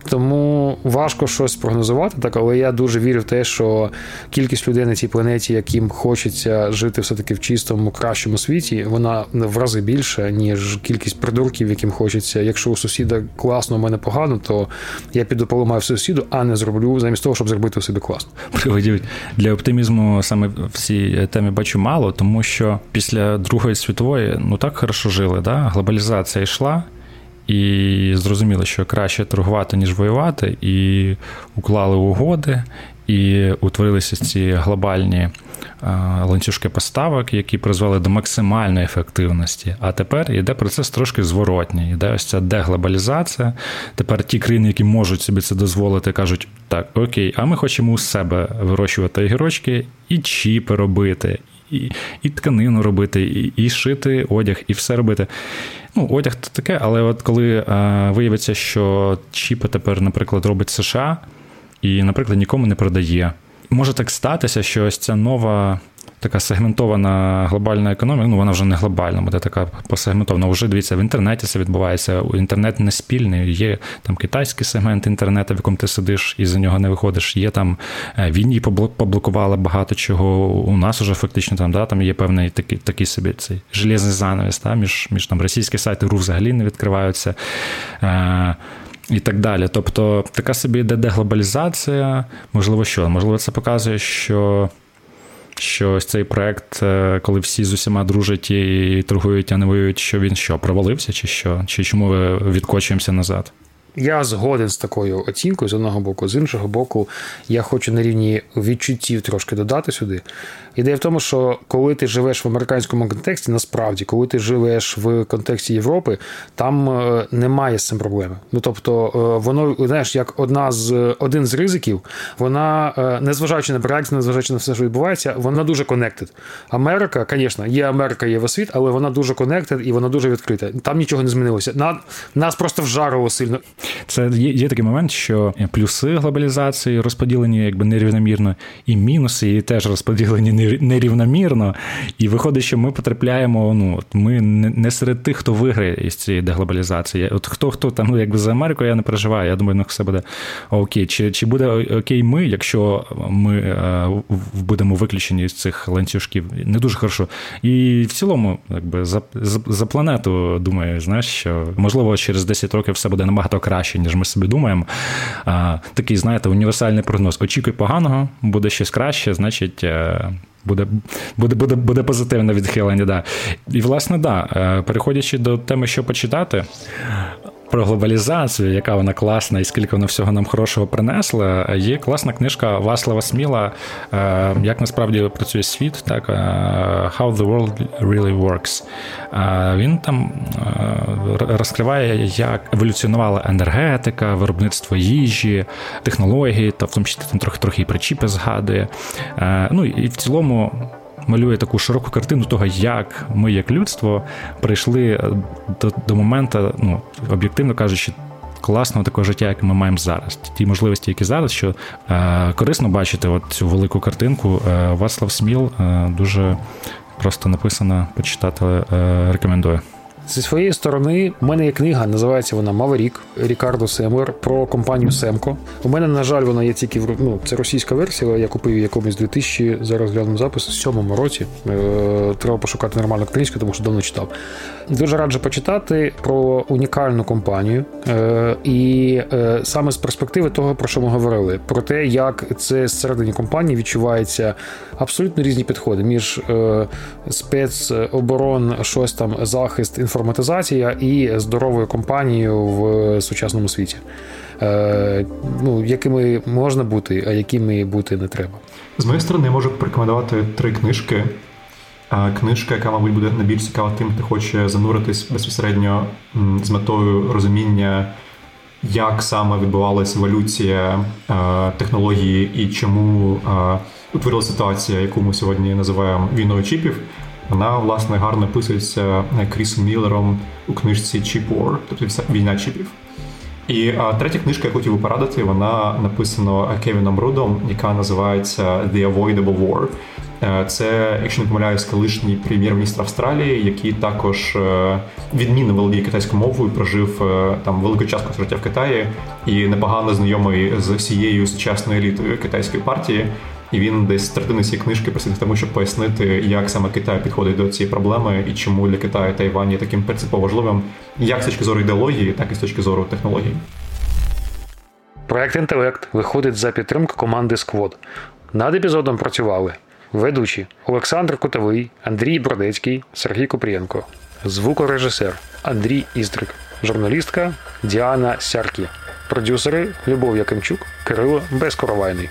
тому важко щось прогнозувати, так але я дуже вірю в те, що кількість людей на цій планеті, яким хочеться жити все-таки в чистому, кращому світі, вона в рази більша, ніж кількість придурків, яким хочеться. Якщо у сусіда класно, у мене погано, то я піду поламаю сусіду, а не зроблю замість того, щоб зробити у себе класно. Приводів для оптимізму саме в цій темі бачу мало, тому що після Другої світової ну так хорошо жили. да? Глобалізація йшла. І зрозуміли, що краще торгувати, ніж воювати, і уклали угоди, і утворилися ці глобальні ланцюжки поставок, які призвели до максимальної ефективності. А тепер йде процес трошки зворотній. Йде ось ця деглобалізація. Тепер ті країни, які можуть собі це дозволити, кажуть: так, окей, а ми хочемо у себе вирощувати огірочки і чіпи робити, і і тканину робити, і, і шити одяг, і все робити. Ну, одяг то таке, але от коли е, виявиться, що чіпи тепер, наприклад, робить США і, наприклад, нікому не продає, може так статися, що ось ця нова така сегментована глобальна економіка, ну вона вже не глобальна, буде така посегментована. Вже дивіться, в інтернеті це відбувається. Інтернет не спільний. Є там китайський сегмент інтернету, в якому ти сидиш і за нього не виходиш. Є там е, війні поблокували багато чого. У нас уже фактично там да, там є певний такий такий собі цей железний занавіс, та, між між там російські сайти РУ взагалі не відкриваються. Е, і так далі. Тобто така собі йде деглобалізація, можливо, що? Можливо, це показує, що що ось цей проект, е, коли всі з усіма дружать і торгують, а не воюють, що він що, провалився, чи що? Чи чому відкочуємося назад? Я згоден з такою оцінкою з одного боку, з іншого боку, я хочу на рівні відчуттів трошки додати сюди. Ідея в тому, що коли ти живеш в американському контексті, насправді, коли ти живеш в контексті Європи, там е, немає з цим проблеми. Ну тобто, е, воно знаєш, як одна з один з ризиків, вона, е, незважаючи на Брексит, незважаючи на все, що відбувається, вона дуже connected. Америка, звісно, є Америка, є світ, але вона дуже connected і вона дуже відкрита. Там нічого не змінилося. На, Нас просто вжарило сильно. Це є, є такий момент, що плюси глобалізації розподілені якби нерівномірно, і мінуси її теж розподілені нерівномірно. І виходить, що ми потрапляємо. Ну ми не серед тих, хто виграє із цієї деглобалізації. От хто хто там ну, якби за Америку я не переживаю. Я думаю, ну все буде окей. Чи чи буде окей, ми, якщо ми е, будемо виключені з цих ланцюжків? Не дуже хорошо. І в цілому, якби за, за, за планету думаю, знаєш, що можливо через 10 років все буде набагато краще краще, ніж ми собі думаємо. Такий, знаєте, універсальний прогноз. Очікуй поганого, буде щось краще, значить. Е, буде буде, буде, буде позитивне відхилення. Да. І, власне, да, е, переходячи до теми, що почитати, про глобалізацію, яка вона класна і скільки вона всього нам хорошого принесла. Є класна книжка Васлава Сміла, е, як насправді працює світ, так е, How the World Really Works. Е, він там розкриває, як еволюціонувала енергетика, виробництво їжі, технології, та в тому числі там трохи трохи і причіпи згадує. Ну і в цілому малює таку широку картину того, як ми, як людство, прийшли е, до до моменту, ну, об'єктивно кажучи, класного такого життя, як ми маємо зараз. Ті можливості, які зараз, що е, корисно бачити от цю велику картинку. Е, Вацлав Сміл е, дуже просто написано, почитати е, рекомендую. Зі своєї сторони, у мене є книга, називається вона Маверік Рікардо Семлер про компанію Семко. У мене, на жаль, вона є тільки ну, це російська версія. Я купив якомусь 2000, зараз глянув запис, у сьомому році. Е, треба пошукати нормальну книжку, тому що давно читав. Дуже раджу почитати про унікальну компанію. Е, і е, саме з перспективи того, про що ми говорили, про те, як це зсередині компанії відчувається абсолютно різні підходи між спецоборон, щось там захист інформації інформатизація і здоровою компанією в сучасному світі. Е, ну, Якими можна бути, а якими бути не треба. З моєї сторони, я можу порекомендувати три книжки. Книжка, яка, мабуть, буде найбільш цікава тим, хто хоче зануритись безпосередньо з метою розуміння, як саме відбувалася еволюція технології і чому утворила ситуація, яку ми сьогодні називаємо війною чіпів. Вона, власне, гарно писується Крісом Міллером у книжці Chip War, тобто війна чіпів. І а, третя книжка, яку хотів би порадити, вона написана Кевіном Рудом, яка називається The Avoidable War. Е, це, якщо не помиляюсь, колишній прем'єр-міністр Австралії, який також е, відмінно володіє китайською мовою, прожив е, там велику частку життя в Китаї і непогано знайомий з всією сучасною елітою китайської партії. І він десь третини цієї книжки присвятив тому, щоб пояснити, як саме Китай підходить до цієї проблеми і чому для Китаю Тайвань є таким принципово важливим, як з точки зору ідеології, так і з точки зору технологій. Проект інтелект виходить за підтримки команди Сквод. Над епізодом працювали ведучі Олександр Кутовий, Андрій Бродецький, Сергій Купрієнко, звукорежисер Андрій Іздрик, журналістка Діана Сяркі, продюсери Любов Якимчук, Кирило Безкоровайний.